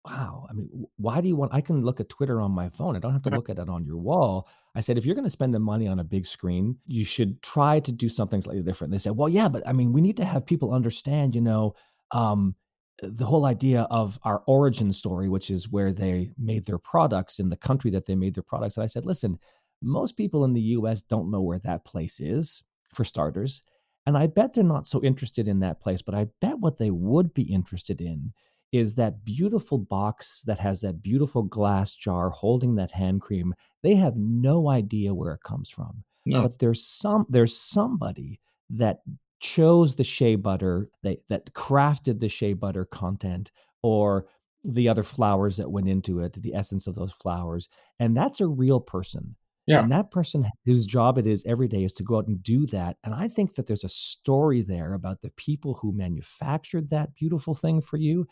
wow, I mean, why do you want? I can look at Twitter on my phone. I don't have to look at it on your wall. I said, if you're going to spend the money on a big screen, you should try to do something slightly different. They said, well, yeah, but I mean, we need to have people understand, you know, um, the whole idea of our origin story, which is where they made their products in the country that they made their products. And I said, listen, most people in the US don't know where that place is, for starters. And I bet they're not so interested in that place, but I bet what they would be interested in is that beautiful box that has that beautiful glass jar holding that hand cream. They have no idea where it comes from. No. But there's some there's somebody that chose the shea butter, they, that crafted the shea butter content or the other flowers that went into it, the essence of those flowers. And that's a real person. Yeah. And that person whose job it is every day is to go out and do that. And I think that there's a story there about the people who manufactured that beautiful thing for you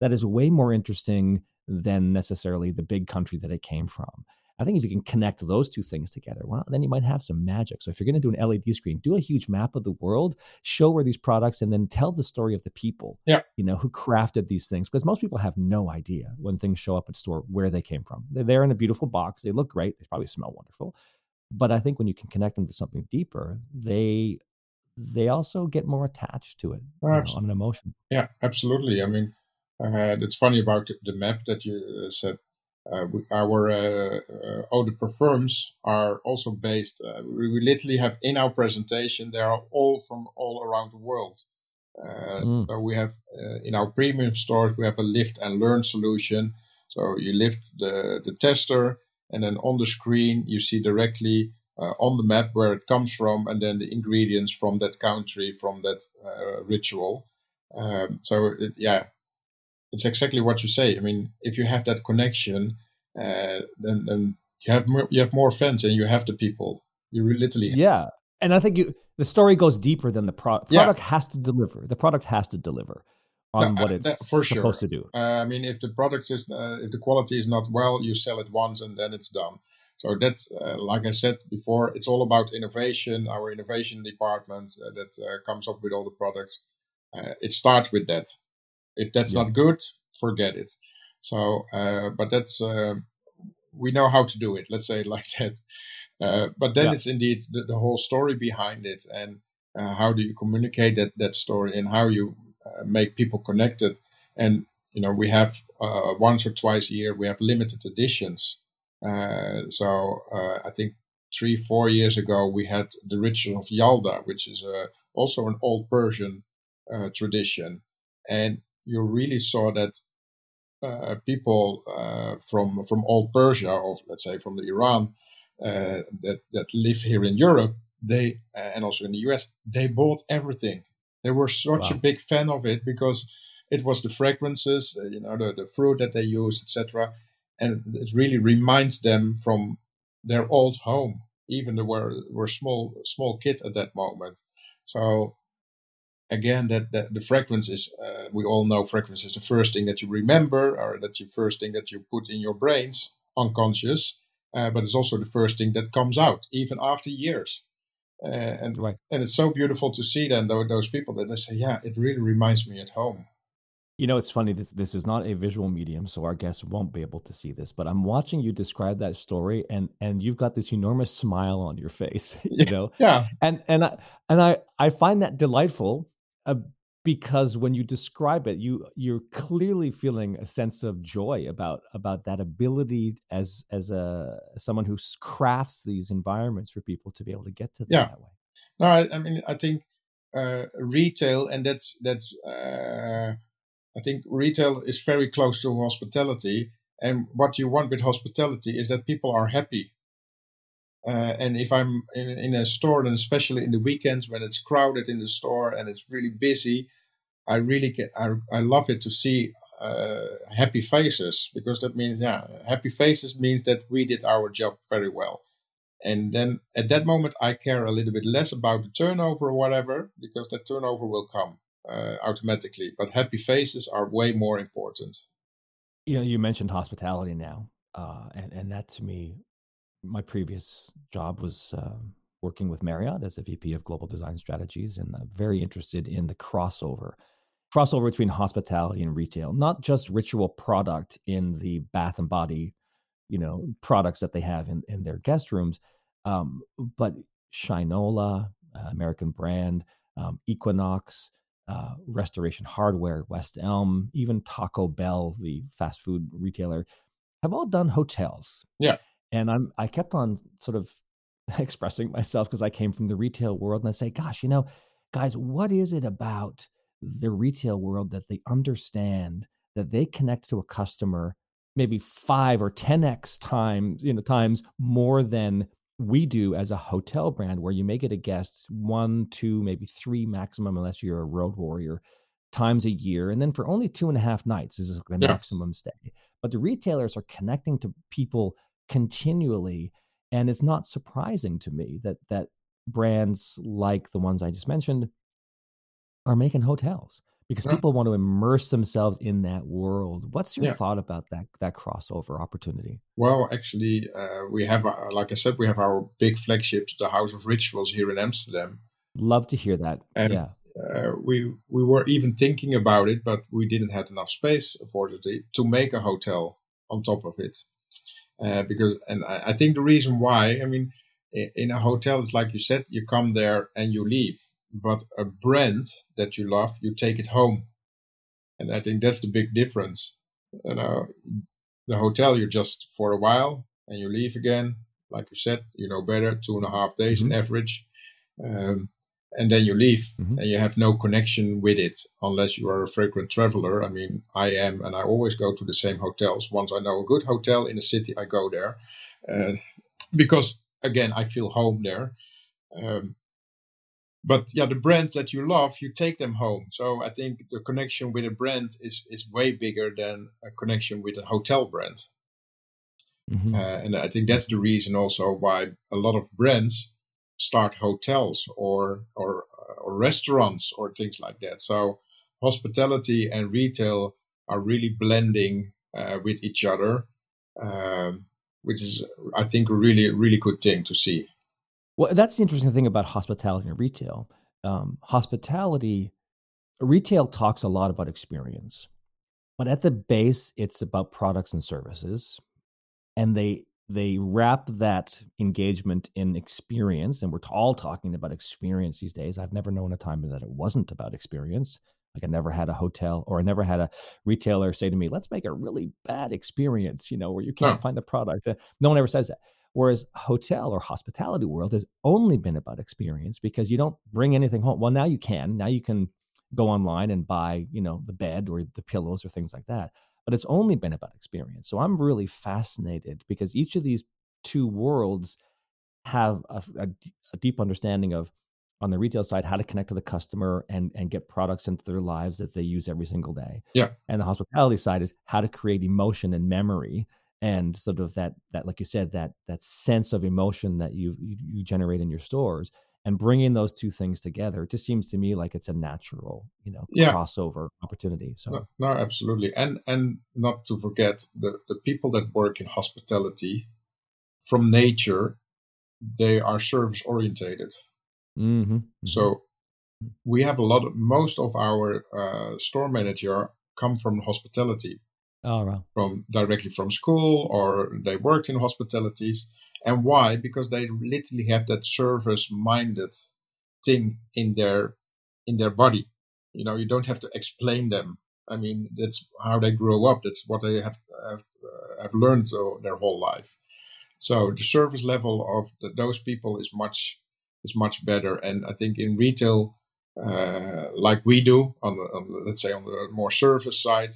that is way more interesting than necessarily the big country that it came from. I think if you can connect those two things together, well, then you might have some magic. So if you're going to do an LED screen, do a huge map of the world, show where these products, and then tell the story of the people, yeah. you know, who crafted these things. Because most people have no idea when things show up at store where they came from. They're there in a beautiful box. They look great. They probably smell wonderful. But I think when you can connect them to something deeper, they they also get more attached to it you know, on an emotion. Yeah, absolutely. I mean, uh, it's funny about the map that you uh, said. Uh, we, our uh, uh, parfums are also based. Uh, we, we, literally have in our presentation. They are all from all around the world. Mm. So we have in our premium stores we have a lift and learn solution. So you lift the the tester, and then on the screen you see directly on the map where it comes from, and then the ingredients from that country, from that ritual. Um, so it, yeah, it's exactly what you say. I mean, if you have that connection, uh, then, then you have more, you have more fans and you have the people. You literally yeah. And I think you the story goes deeper than the pro- product yeah. has to deliver. The product has to deliver on what it's for supposed sure. to do. Uh, I mean, if the product is uh, if the quality is not well, you sell it once and then it's done. So that's uh, like I said before, it's all about innovation. Our innovation department uh, that uh, comes up with all the products. Uh, it starts with that. If that's yeah. not good, forget it. So, uh, but that's uh, we know how to do it. Let's say it [LAUGHS] like that. Uh, but then yeah. it's indeed the, the, whole story behind it, and uh, how do you communicate that that story, and how you uh, make people connected. And you know, we have uh, once or twice a year we have limited editions. so I think three, four years ago, we had the ritual of Yalda, which is also an old Persian tradition. And you really saw that uh, people uh, from from old Persia, or let's say from the Iran, uh, that that live here in Europe, they uh, and also in the US, they bought everything. They were such wow. a big fan of it because it was the fragrances, uh, you know, the, the fruit that they use, etc. And it really reminds them from their old home. even though we're we're small small kid at that moment. So again, that, that the fragrance is uh, we all know fragrance is the first thing that you remember or that you first thing that you put in your brains unconscious, uh, but it's also the first thing that comes out even after years. Uh, and right. and it's so beautiful to see then those people that they say, yeah, it really reminds me at home. You know, it's funny. This, this is not a visual medium, so our guests won't be able to see this. But I'm watching you describe that story, and and you've got this enormous smile on your face. [LAUGHS] You know, yeah. And and I and I I find that delightful uh, because when you describe it, you you're clearly feeling a sense of joy about about that ability as as a someone who crafts these environments for people to be able to get to them yeah. that way. No, I, I mean I think uh, retail, and that's that's. Uh, I think retail is very close to hospitality. And what you want with hospitality is that people are happy. Uh, and if I'm in, in, a store, and especially in the weekends when it's crowded in the store and it's really busy, I really get, I, I love it to see uh, happy faces because that means, yeah, happy faces means that we did our job very well. And then at that moment, I care a little bit less about the turnover or whatever because that turnover will come uh, automatically. But happy faces are way more important. You know, you mentioned hospitality now, uh, and and that to me, my previous job was uh, working with Marriott as a VP of Global Design Strategies, and very interested in the crossover crossover between hospitality and retail, not just ritual product in the bath and body, you know, products that they have in, in their guest rooms, um, but Shinola, uh, American brand, um, Equinox, uh, Restoration Hardware, West Elm, even Taco Bell, the fast food retailer, have all done hotels. Yeah. And I'm I kept on sort of [LAUGHS] expressing myself because I came from the retail world and I say, gosh, you know, guys, what is it about the retail world that they understand that they connect to a customer maybe five or 10x times, you know, times more than we do as a hotel brand where you may get a guest one, two, maybe three maximum, unless you're a road warrior, times a year. And then for only two and a half nights is the yeah. maximum stay. But the retailers are connecting to people continually. And it's not surprising to me that that brands like the ones I just mentioned are making hotels because yeah. people want to immerse themselves in that world. What's your yeah. thought about that that crossover opportunity? Well, actually, uh, we have, uh, like I said, we have our big flagship, the House of Rituals here in Amsterdam. Love to hear that. And, yeah. Uh, we we were even thinking about it, but we didn't have enough space, unfortunately, to make a hotel on top of it. Uh, because, and I, I think the reason why, I mean, in a hotel, it's like you said, you come there and you leave but a brand that you love, you take it home. And I think that's the big difference. You know, the hotel, you're just for a while and you leave again. Like you said, you know better, two and a half days mm-hmm. in average. Um, and then you leave mm-hmm. and you have no connection with it unless you are a frequent traveler. I mean, I am, and I always go to the same hotels. Once I know a good hotel in a city, I go there uh, because, again, I feel home there. Um, but yeah, the brands that you love, you take them home. So I think the connection with a brand is is way bigger than a connection with a hotel brand. Mm-hmm. Uh, and I think that's the reason also why a lot of brands start hotels or or or restaurants or things like that. So hospitality and retail are really blending uh, with each other, um, which is I think a really really good thing to see. Well, that's the interesting thing about hospitality and retail. Um, hospitality, retail talks a lot about experience, but at the base, it's about products and services, and they they wrap that engagement in experience. And we're all talking about experience these days. I've never known a time that it wasn't about experience. Like I never had a hotel or I never had a retailer say to me, "Let's make a really bad experience," you know, where you can't find the product. Uh, no one ever says that. Whereas hotel or hospitality world has only been about experience because you don't bring anything home. Well, now you can. Now you can go online and buy, you know, the bed or the pillows or things like that. But it's only been about experience. So I'm really fascinated because each of these two worlds have a, a, a deep understanding of on the retail side how to connect to the customer and and get products into their lives that they use every single day. Yeah. And the hospitality side is how to create emotion and memory and sort of that that like you said that that sense of emotion that you you, you generate in your stores and bringing those two things together it just seems to me like it's a natural you know yeah. crossover opportunity so no, no, absolutely and and not to forget the the people that work in hospitality from nature they are service orientated mm-hmm. mm-hmm. so we have a lot of most of our uh, store manager come from hospitality Oh, wow. From directly from school or they worked in hospitalities. And why? Because they literally have that service minded thing in their in their body. You know, you don't have to explain them. I mean, that's how they grow up. That's what they have have, uh, have learned uh, their whole life. So the service level of the, those people is much is much better. And I think in retail, uh, like we do on the, on the, let's say on the more service side,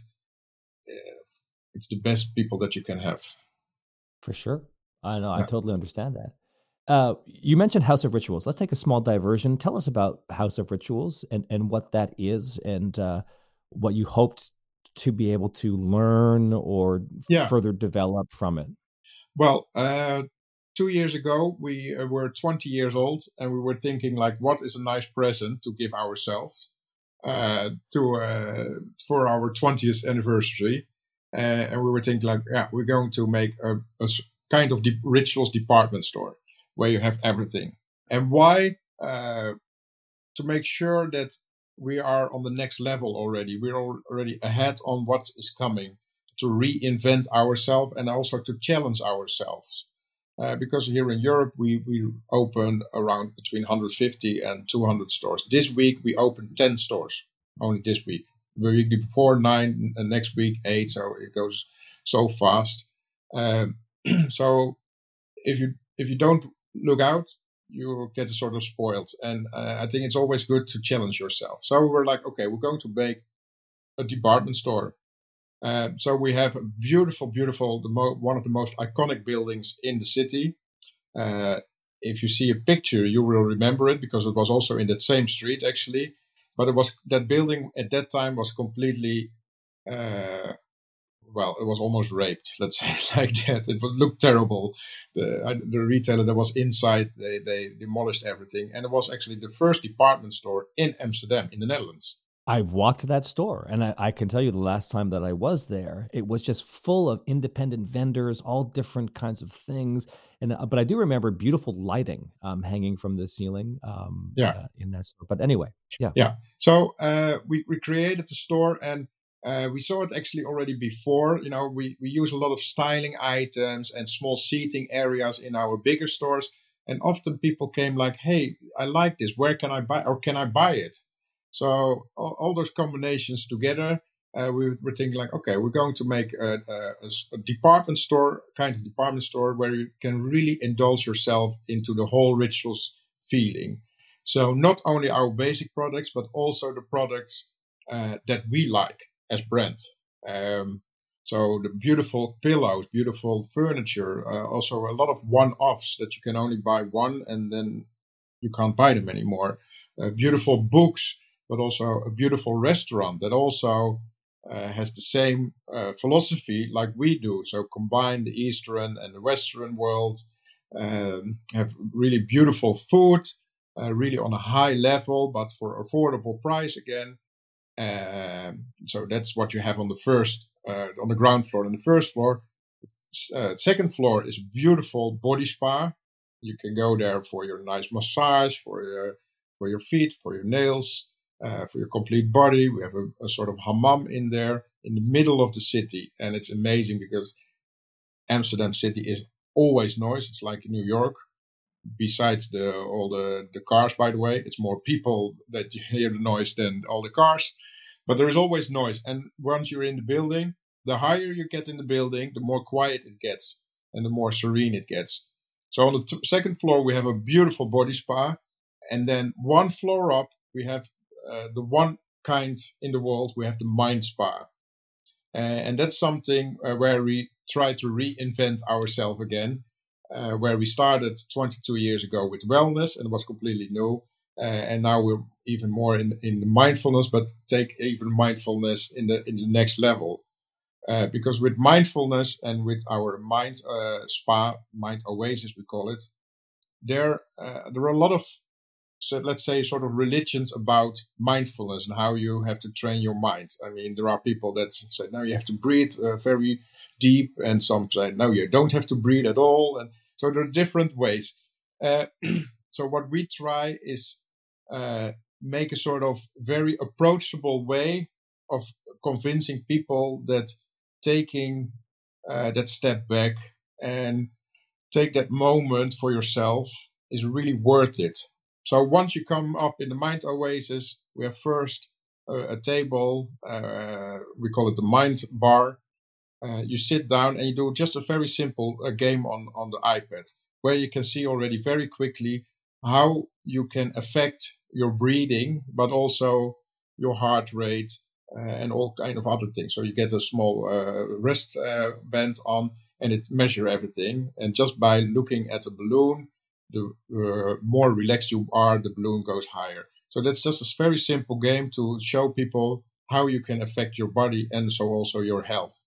it's the best people that you can have. For sure. I know. I totally understand that. Uh, you mentioned House of Rituals. Let's take a small diversion. Tell us about House of Rituals and, and what that is and uh, what you hoped to be able to learn or yeah. further develop from it. Well, uh, two years ago, we uh, were 20 years old and we were thinking, like, what is a nice present to give ourselves uh, to uh, for our 20th anniversary? Uh, and we were thinking like, yeah, we're going to make a, a kind of de- rituals department store where you have everything. And why? Uh, to make sure that we are on the next level already. We're already ahead on what is coming to reinvent ourselves and also to challenge ourselves. Uh, because here in Europe, we, we open around between 150 and 200 stores. This week, we opened 10 stores only this week the week before nine, and next week eight. So it goes so fast. Um, [CLEARS THROAT] so if you if you don't look out, you get sort of spoiled. And uh, I think it's always good to challenge yourself. So we're like, okay, we're going to make a department store. Uh, so we have a beautiful, beautiful, the mo- one of the most iconic buildings in the city. Uh, if you see a picture, you will remember it because it was also in that same street actually but it was that building at that time was completely uh, well it was almost raped let's say [LAUGHS] like that it looked terrible the, the retailer that was inside they, they demolished everything and it was actually the first department store in amsterdam in the netherlands I've walked to that store, and I, I, can tell you the last time that I was there, it was just full of independent vendors, all different kinds of things. And uh, but I do remember beautiful lighting um, hanging from the ceiling. Um, yeah, uh, in that store. But anyway, yeah, yeah. So uh, we we created the store, and uh, we saw it actually already before. You know, we we use a lot of styling items and small seating areas in our bigger stores, and often people came like, "Hey, I like this. Where can I buy? Or can I buy it?" So all, all those combinations together, uh, we were thinking like, okay, we're going to make a, a, a, department store, kind of department store where you can really indulge yourself into the whole rituals feeling. So not only our basic products, but also the products uh, that we like as brand. Um, so the beautiful pillows, beautiful furniture, uh, also a lot of one-offs that you can only buy one and then you can't buy them anymore. Uh, beautiful books but also a beautiful restaurant that also uh, has the same uh, philosophy like we do. So combine the Eastern and the Western world, um, have really beautiful food, uh, really on a high level, but for affordable price again. Um, so that's what you have on the first, uh, on the ground floor and the first floor. Uh, second floor is a beautiful body spa. You can go there for your nice massage, for your for your feet, for your nails uh, for your complete body. We have a, a, sort of hammam in there in the middle of the city. And it's amazing because Amsterdam city is always noise. It's like New York. Besides the all the, the cars, by the way, it's more people that hear the noise than all the cars. But there is always noise. And once you're in the building, the higher you get in the building, the more quiet it gets and the more serene it gets. So on the t- second floor, we have a beautiful body spa. And then one floor up, we have uh, the one kind in the world we have the mind spa uh, and that's something uh, where we try to reinvent ourselves again uh, where we started 22 years ago with wellness and it was completely new and now we're even more in in the mindfulness but take even mindfulness in the in the next level Uh, because with mindfulness and with our mind uh, spa, mind oasis, we call it, there uh, there are a lot of so let's say sort of religions about mindfulness and how you have to train your mind. I mean, there are people that say now you have to breathe uh, very deep, and some say no, you don't have to breathe at all, and so there are different ways. [CLEARS THROAT] Uh, so what we try is uh, make a sort of very approachable way of convincing people that taking uh, that step back and take that moment for yourself is really worth it. So once you come up in the mind oasis, we have first a, a table, uh, we call it the mind bar. Uh, you sit down and you do just a very simple uh, game on, on the iPad where you can see already very quickly how you can affect your breathing, but also your heart rate uh, and all kind of other things. So you get a small uh, wrist uh, band on, and it measure everything. And just by looking at the balloon, the uh, more relaxed you are, the balloon goes higher. So that's just a very simple game to show people how you can affect your body and so also your health.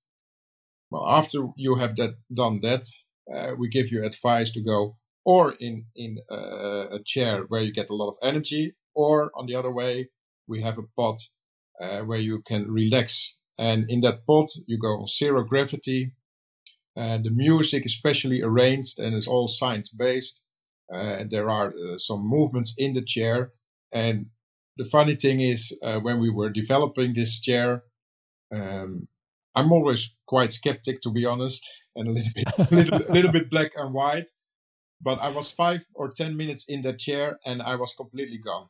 Well, after you have that done that, uh, we give you advice to go or in in a chair where you get a lot of energy, or on the other way, we have a pod uh, where you can relax. And in that pod, you go on zero gravity. And the music is specially arranged and is all science based. Uh, there are uh, some movements in the chair. And the funny thing is, uh, when we were developing this chair, um, I'm always quite skeptic, to be honest, and a little bit, [LAUGHS] little, little bit black and white. But I was five or ten minutes in that chair, and I was completely gone.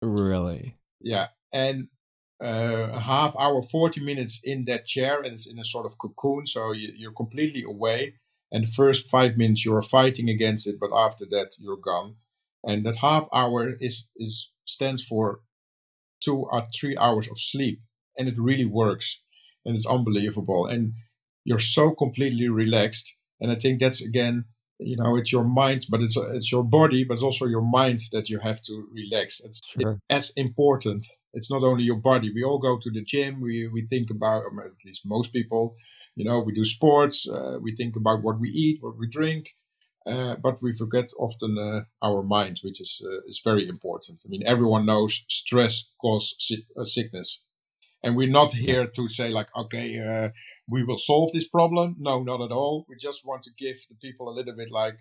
Really? Yeah, and uh, a half hour, 40 minutes in that chair, and it's in a sort of cocoon, so you, you're completely away. And the first five minutes you're fighting against it, but after that you're gone. And that half hour is is stands for two or three hours of sleep, and it really works, and it's unbelievable. And you're so completely relaxed, and I think that's again you know it's your mind but it's it's your body but it's also your mind that you have to relax. It's sure. as important. It's not only your body. We all go to the gym. We we think about at least most people you know we do sports uh, we think about what we eat what we drink uh, but we forget often uh, our mind which is uh, is very important. I mean everyone knows stress causes uh, sickness and we're not here to say like okay uh, we will solve this problem. No not at all. We just want to give the people a little bit like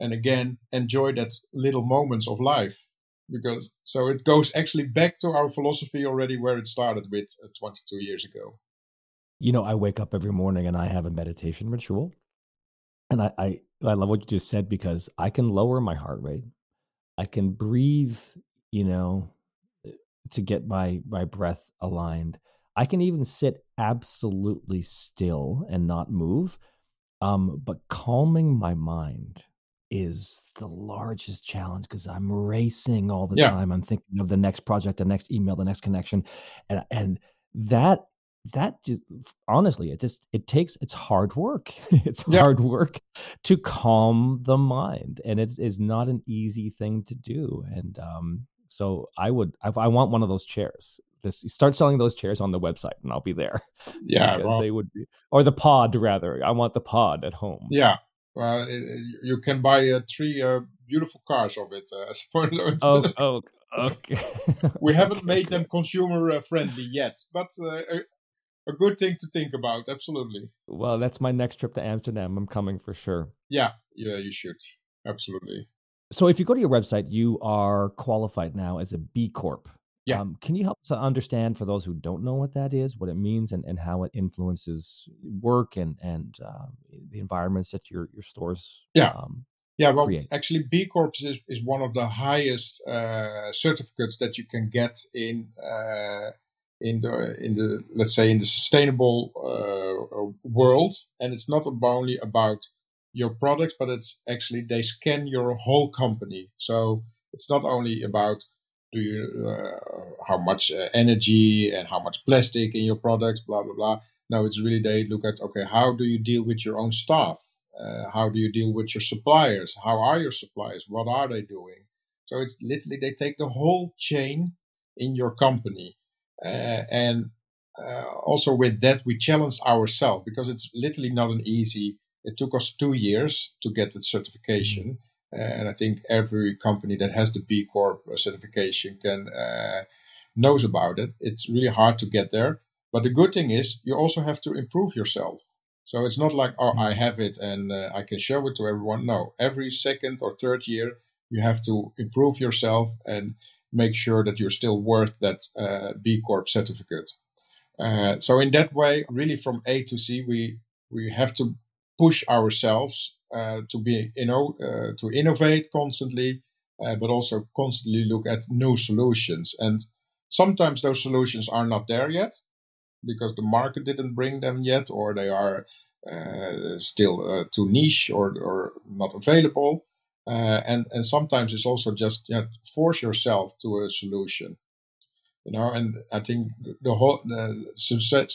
and again enjoy that little moments of life. Because so it goes actually back to our philosophy already where it started with uh, 22 years ago. You know i wake up every morning and i have a meditation ritual. And I, I i love what you just said because i can lower my heart rate. I can breathe you know to get my my breath aligned. I can even sit absolutely still and not move. Um, but calming my mind is the largest challenge because I'm racing all the yeah. time. I'm thinking of the next project, the next email, the next connection, and and that that just honestly it just it takes it's hard work [LAUGHS] it's yeah. hard work to calm the mind and it's not an easy thing to do and um so I would, I, I want one of those chairs. This start selling those chairs on the website, and I'll be there. [LAUGHS] Yeah, well, they would be, or the pod rather. I want the pod at home. Yeah, well, it, you can buy uh, three uh, beautiful cars of it. Uh, [LAUGHS] oh, [LAUGHS] oh, okay. we haven't okay. made them consumer uh, friendly yet, but uh, a, a good thing to think about. Absolutely. Well, that's my next trip to Amsterdam. I'm coming for sure. Yeah, yeah, you should. Absolutely. So if you go to your website, you are qualified now as a B Corp. Yeah. Um, can you help us understand for those who don't know what that is, what it means, and, and how it influences work and and uh, the environments that your your stores yeah um, yeah well create? actually B Corp is, is one of the highest uh, certificates that you can get in uh, in the in the let's say in the sustainable uh, world, and it's not only about your products, but it's actually they scan your whole company. So it's not only about do you uh, how much uh, energy and how much plastic in your products, blah blah blah. No, it's really they look at okay, how do you deal with your own staff? Uh, how do you deal with your suppliers? How are your suppliers? What are they doing? So it's literally they take the whole chain in your company, uh, and uh, also with that, we challenge ourselves because it's literally not an easy. It took us two years to get the certification, uh, and I think every company that has the B Corp certification can uh, knows about it. It's really hard to get there, but the good thing is you also have to improve yourself. So it's not like oh I have it and uh, I can show it to everyone. No, every second or third year you have to improve yourself and make sure that you're still worth that uh, B Corp certificate. Uh, so in that way, really from A to C, we we have to push ourselves uh, to be you know uh, to innovate constantly, uh, but also constantly look at new solutions. And sometimes those solutions are not there yet because the market didn't bring them yet, or they are uh, still too niche or or not available. and and sometimes it's also just know, force yourself to a solution you know and i think the whole the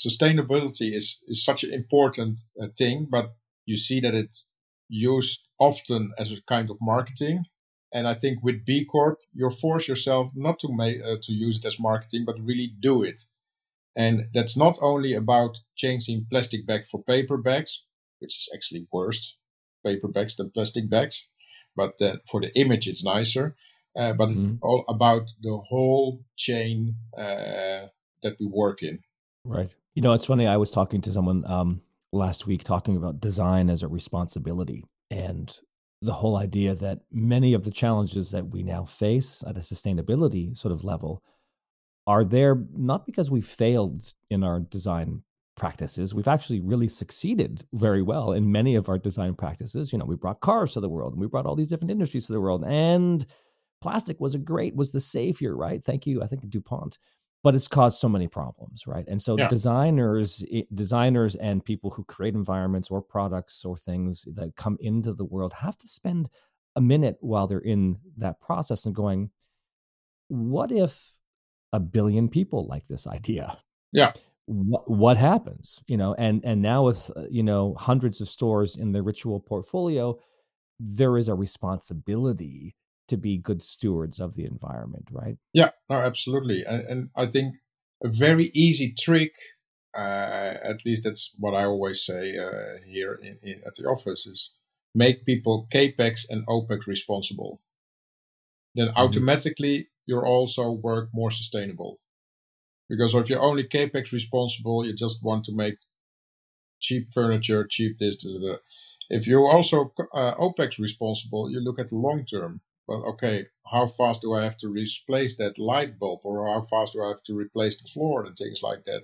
sustainability is is such an important uh, thing but you see that it's used often as a kind of marketing and i think with b corp you force yourself not to make uh, to use it as marketing but really do it and that's not only about changing plastic bag for paper bags which is actually worse paper bags than plastic bags but uh, for the image it's nicer uh, but mm-hmm. all about the whole chain uh, that we work in. Right. You know, it's funny. I was talking to someone um, last week talking about design as a responsibility and the whole idea that many of the challenges that we now face at a sustainability sort of level are there not because we failed in our design practices. We've actually really succeeded very well in many of our design practices. You know, we brought cars to the world and we brought all these different industries to the world. And plastic was a great was the savior right thank you i think dupont but it's caused so many problems right? And so yeah. designers designers and people who create environments or products or things that come into the world have to spend a minute while they're in that process and going what if a billion people like this idea? Yeah. What, what happens? You know and and now with uh, you know hundreds of stores in the ritual portfolio there is a responsibility to be good stewards of the environment, right? Yeah, no, absolutely. And, and I think a very easy trick, uh, at least that's what I always say uh, here in, in, at the office, is make people capex and opex responsible. Then mm-hmm. automatically you're also work more sustainable. Because if you're only capex responsible, you just want to make cheap furniture, cheap this, this, this. If you're also uh, OPEX responsible, you look at the long term well, okay, how fast do I have to replace that light bulb, or how fast do I have to replace the floor and things like that?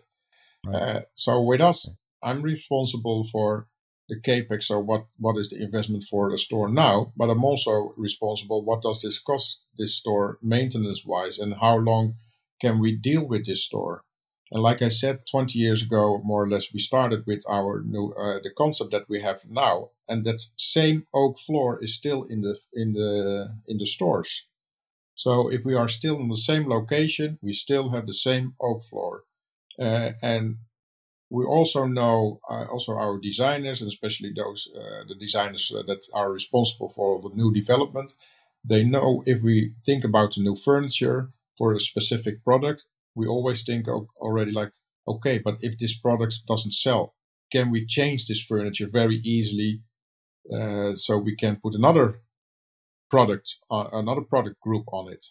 Right. Uh, so with us, I'm responsible for the capex. So what what is the investment for the store now? But I'm also responsible. What does this cost this store maintenance wise, and how long can we deal with this store? And like I said, 20 years ago, more or less, we started with our new uh, the concept that we have now, and that same oak floor is still in the in the in the stores. So if we are still in the same location, we still have the same oak floor, uh, and we also know uh, also our designers, and especially those uh, the designers uh, that are responsible for the new development. They know if we think about the new furniture for a specific product, we always think already like, okay, but if this product doesn't sell, can we change this furniture very easily uh, so we can put another product, uh, another product group on it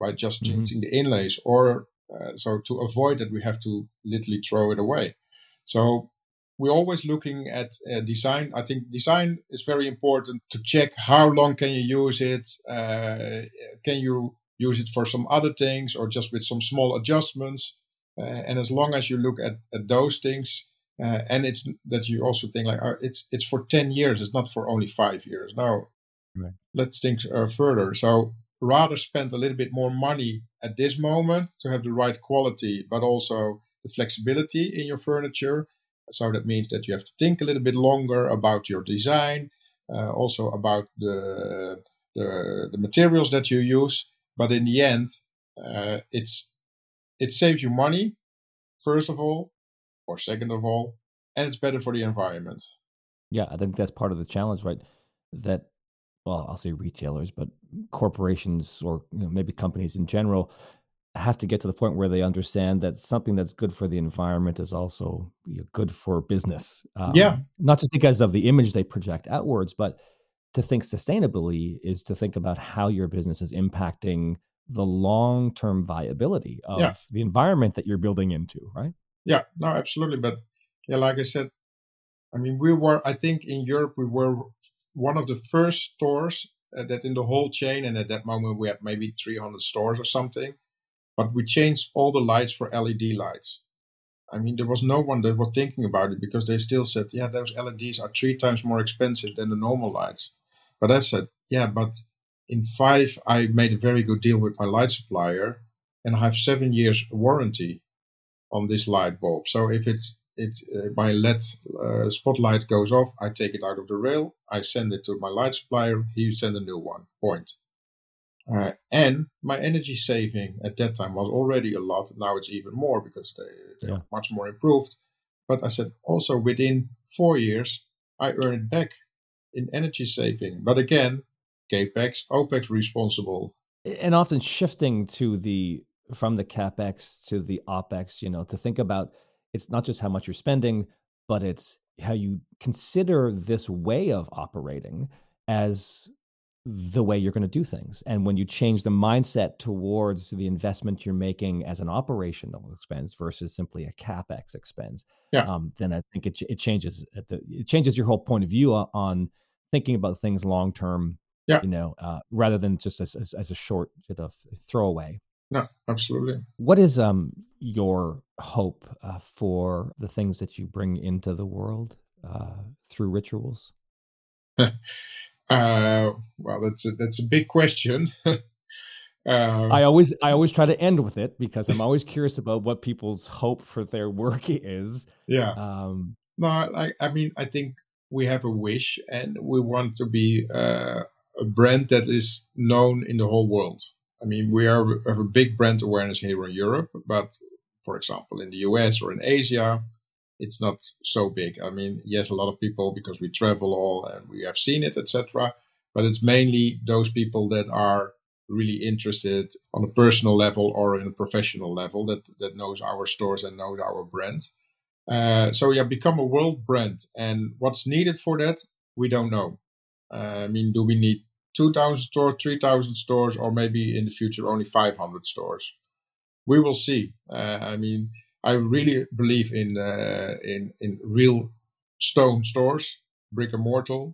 by just mm-hmm. changing the inlays, or uh, so to avoid that we have to literally throw it away. So we're always looking at uh, design. I think design is very important to check how long can you use it. Uh, can you use it for some other things or just with some small adjustments. Uh, and as long as you look at, at those things, uh, and it's that you also think like oh, it's it's for 10 years it's not for only five years. Now right. let's think uh, further. So rather spend a little bit more money at this moment to have the right quality but also the flexibility in your furniture. So that means that you have to think a little bit longer about your design uh, also about the, the the materials that you use but in the end, uh, it's it saves you money, first of all, or second of all, and it's better for the environment. Yeah, I think that's part of the challenge, right? That well, I'll say retailers, but corporations or you know, maybe companies in general have to get to the point where they understand that something that's good for the environment is also good for business. Um, yeah. Not just because of the image they project outwards, but to think sustainably is to think about how your business is impacting the long term viability of yeah. the environment that you're building into, right? Yeah, no, absolutely. But yeah, like I said, I mean, we were, I think in Europe, we were one of the first stores uh, that in the whole chain, and at that moment we had maybe 300 stores or something, but we changed all the lights for LED lights. I mean, there was no one that was thinking about it because they still said, yeah, those LEDs are three times more expensive than the normal lights. But I said, yeah, but in five, I made a very good deal with my light supplier and I have seven years warranty on this light bulb. So if it's it uh, my LED uh, spotlight goes off, I take it out of the rail, I send it to my light supplier, he send a new one. Point. Uh, and my energy saving at that time was already a lot. Now it's even more because they, they're yeah. much more improved. But I said also within four years, I earn it back in energy saving. But again, capex, opex responsible, and often shifting to the from the capex to the opex. You know, to think about it's not just how much you're spending, but it's how you consider this way of operating as the way you're going to do things. And when you change the mindset towards the investment you're making as an operational expense versus simply a capex expense, yeah. um, then I think it, it changes the, it changes your whole point of view on thinking about things long term. Yeah. you know, uh, rather than just as, as, as a short sort of throwaway. No, absolutely. What is um your hope uh, for the things that you bring into the world uh, through rituals? [LAUGHS] Uh, well, that's a, that's a big question. [LAUGHS] uh, I always I always try to end with it because I'm always curious about what people's hope for their work [LAUGHS] is. Yeah. Um, no, I, I mean I think we have a wish and we want to be uh, a brand that is known in the whole world. I mean, we are have a big brand awareness here in Europe, but for example, in the US or in Asia, it's not so big. I mean, yes, a lot of people because we travel all and we have seen it, etc. But it's mainly those people that are really interested on a personal level or in a professional level that that knows our stores and knows our brand. Uh, so yeah, become a world brand. And what's needed for that, we don't know. Uh, I mean, do we need 2,000 stores, 3,000 stores, or maybe in the future only 500 stores? We will see. Uh, I mean, I really believe in uh, in in real stone stores, brick and mortar,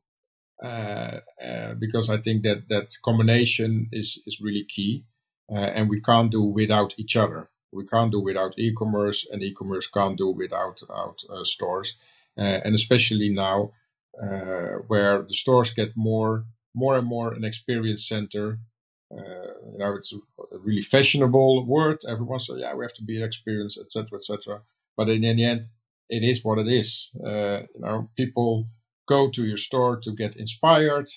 uh, uh, because I think that that combination is is really key, and we can't do without each other. We can't do without e-commerce, and e-commerce can't do without, without uh, stores, uh, and especially now where the stores get more more and more an experience center uh, you know, it's a really fashionable word. Everyone says, yeah, we have to be experienced, etc., etc. But in, in, the end, it is what it is. Uh, you know, people go to your store to get inspired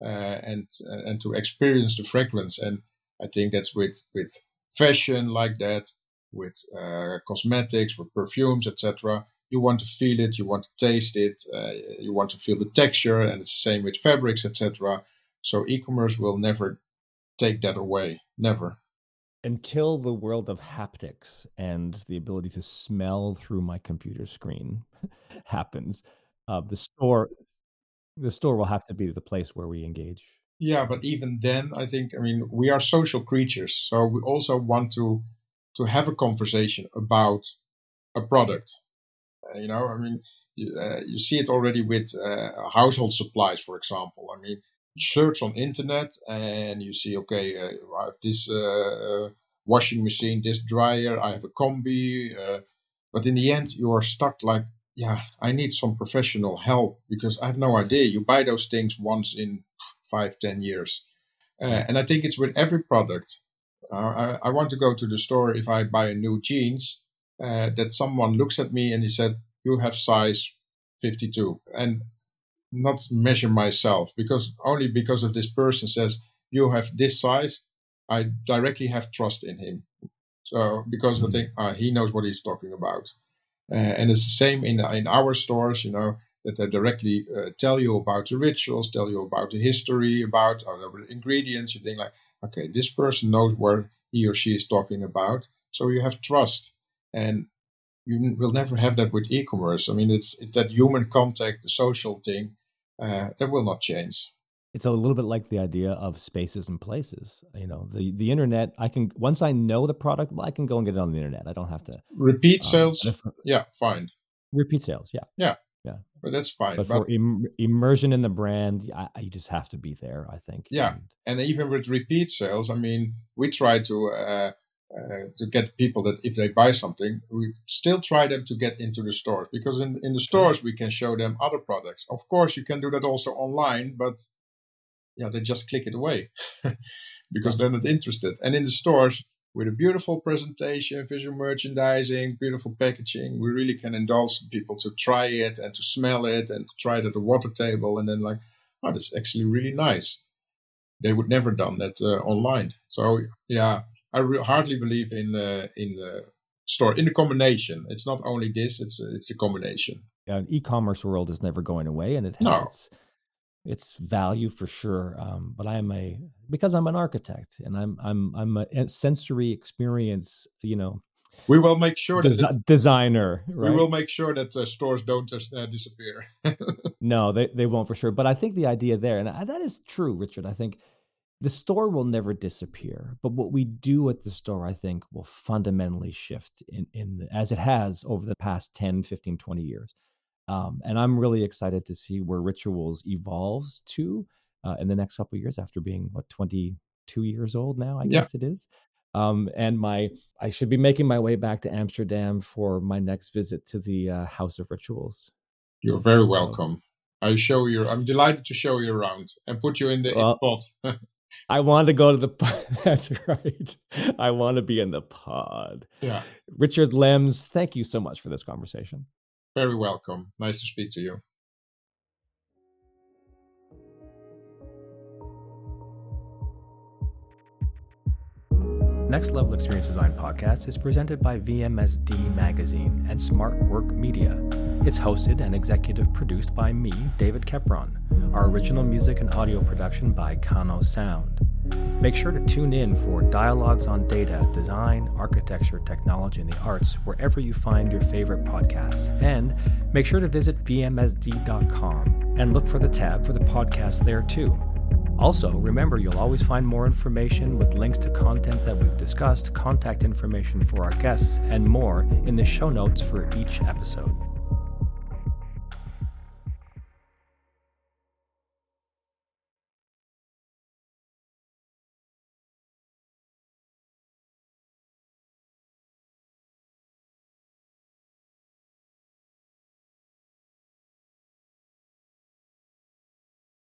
uh, and and to experience the fragrance. And I think that's with with fashion like that, with uh, cosmetics, with perfumes, etc. You want to feel it, you want to taste it, uh, you want to feel the texture, and it's the same with fabrics, etc. So e-commerce will never take that away. Never. Until the world of haptics and the ability to smell through my computer screen [LAUGHS] happens, uh, the store the store will have to be the place where we engage. Yeah, but even then, I think I mean we are social creatures, so we also want to to have a conversation about a product. Uh, you know, I mean, you, uh, you see it already with uh, household supplies, for example. I mean, search on internet and you see, okay, uh, I have this uh, uh, washing machine, this dryer, I have a combi. But in the end, you are stuck like, yeah, I need some professional help because I have no idea. You buy those things once in five, ten years. Uh, and I think it's with every product. Uh, I, I, want to go to the store if I buy a new jeans, that someone looks at me and he said, you have size 52. And not measure myself because only because of this person says you have this size, I directly have trust in him. So because mm-hmm. I think uh, he knows what he's talking about, uh, and it's the same in in our stores. You know that they directly uh, tell you about the rituals, tell you about the history, about the ingredients. You think like, okay, this person knows where he or she is talking about. So you have trust, and you will never have that with e-commerce. I mean, it's it's that human contact, the social thing, uh, that will not change. It's a little bit like the idea of spaces and places. You know, the the internet. I can once I know the product, well, I can go and get it on the internet. I don't have to repeat um, sales. Yeah, fine. Repeat sales. Yeah. Yeah. But that's fine. But, but for Im- immersion in the brand, I, I, just have to be there. I think. Yeah, and, and even with repeat sales, I mean, we try to. Uh, uh, to get people that if they buy something, we still try them to get into the stores because in, in the stores we can show them other products. Of course, you can do that also online, but yeah, they just click it away [LAUGHS] because they're not interested. And in the stores, with a beautiful presentation, visual merchandising, beautiful packaging, we really can indulge people to try it and to smell it and to try it at the water table and then like, oh, that's actually really nice. They would never done that uh, online. So yeah, I re- hardly believe in the in the store in the combination. It's not only this; it's it's a combination. Yeah, e-commerce world is never going away, and it has no. its its value for sure. Um, but I am a because I'm an architect and I'm I'm I'm a sensory experience. You know, we will make sure Des- that designer. Right? We will make sure that uh, stores don't uh, disappear. [LAUGHS] no, they they won't for sure. But I think the idea there, and that is true, Richard. I think the store will never disappear but what we do at the store i think will fundamentally shift in, in the, as it has over the past 10 15 20 years um, and i'm really excited to see where rituals evolves to uh, in the next couple years after being what 22 years old now i guess it is um, and my i should be making my way back to amsterdam for my next visit to the uh, house of rituals you're very welcome I show you. I'm delighted to show you around and put you in the well, pot. [LAUGHS] I want to go to the [LAUGHS] That's right. I want to be in the pod. Yeah. Richard Lems, thank you so much for this conversation. Very welcome. Nice to speak to you. Next Level Experience Design podcast is presented by VMSD Magazine and Smart Work Media. It's hosted and executive produced by me, David Kepron. Our original music and audio production by Kano Sound. Make sure to tune in for dialogues on data, design, architecture, technology, and the arts wherever you find your favorite podcasts. And make sure to visit vmsd.com and look for the tab for the podcast there too. Also, remember you'll always find more information with links to content that we've discussed, contact information for our guests, and more in the show notes for each episode.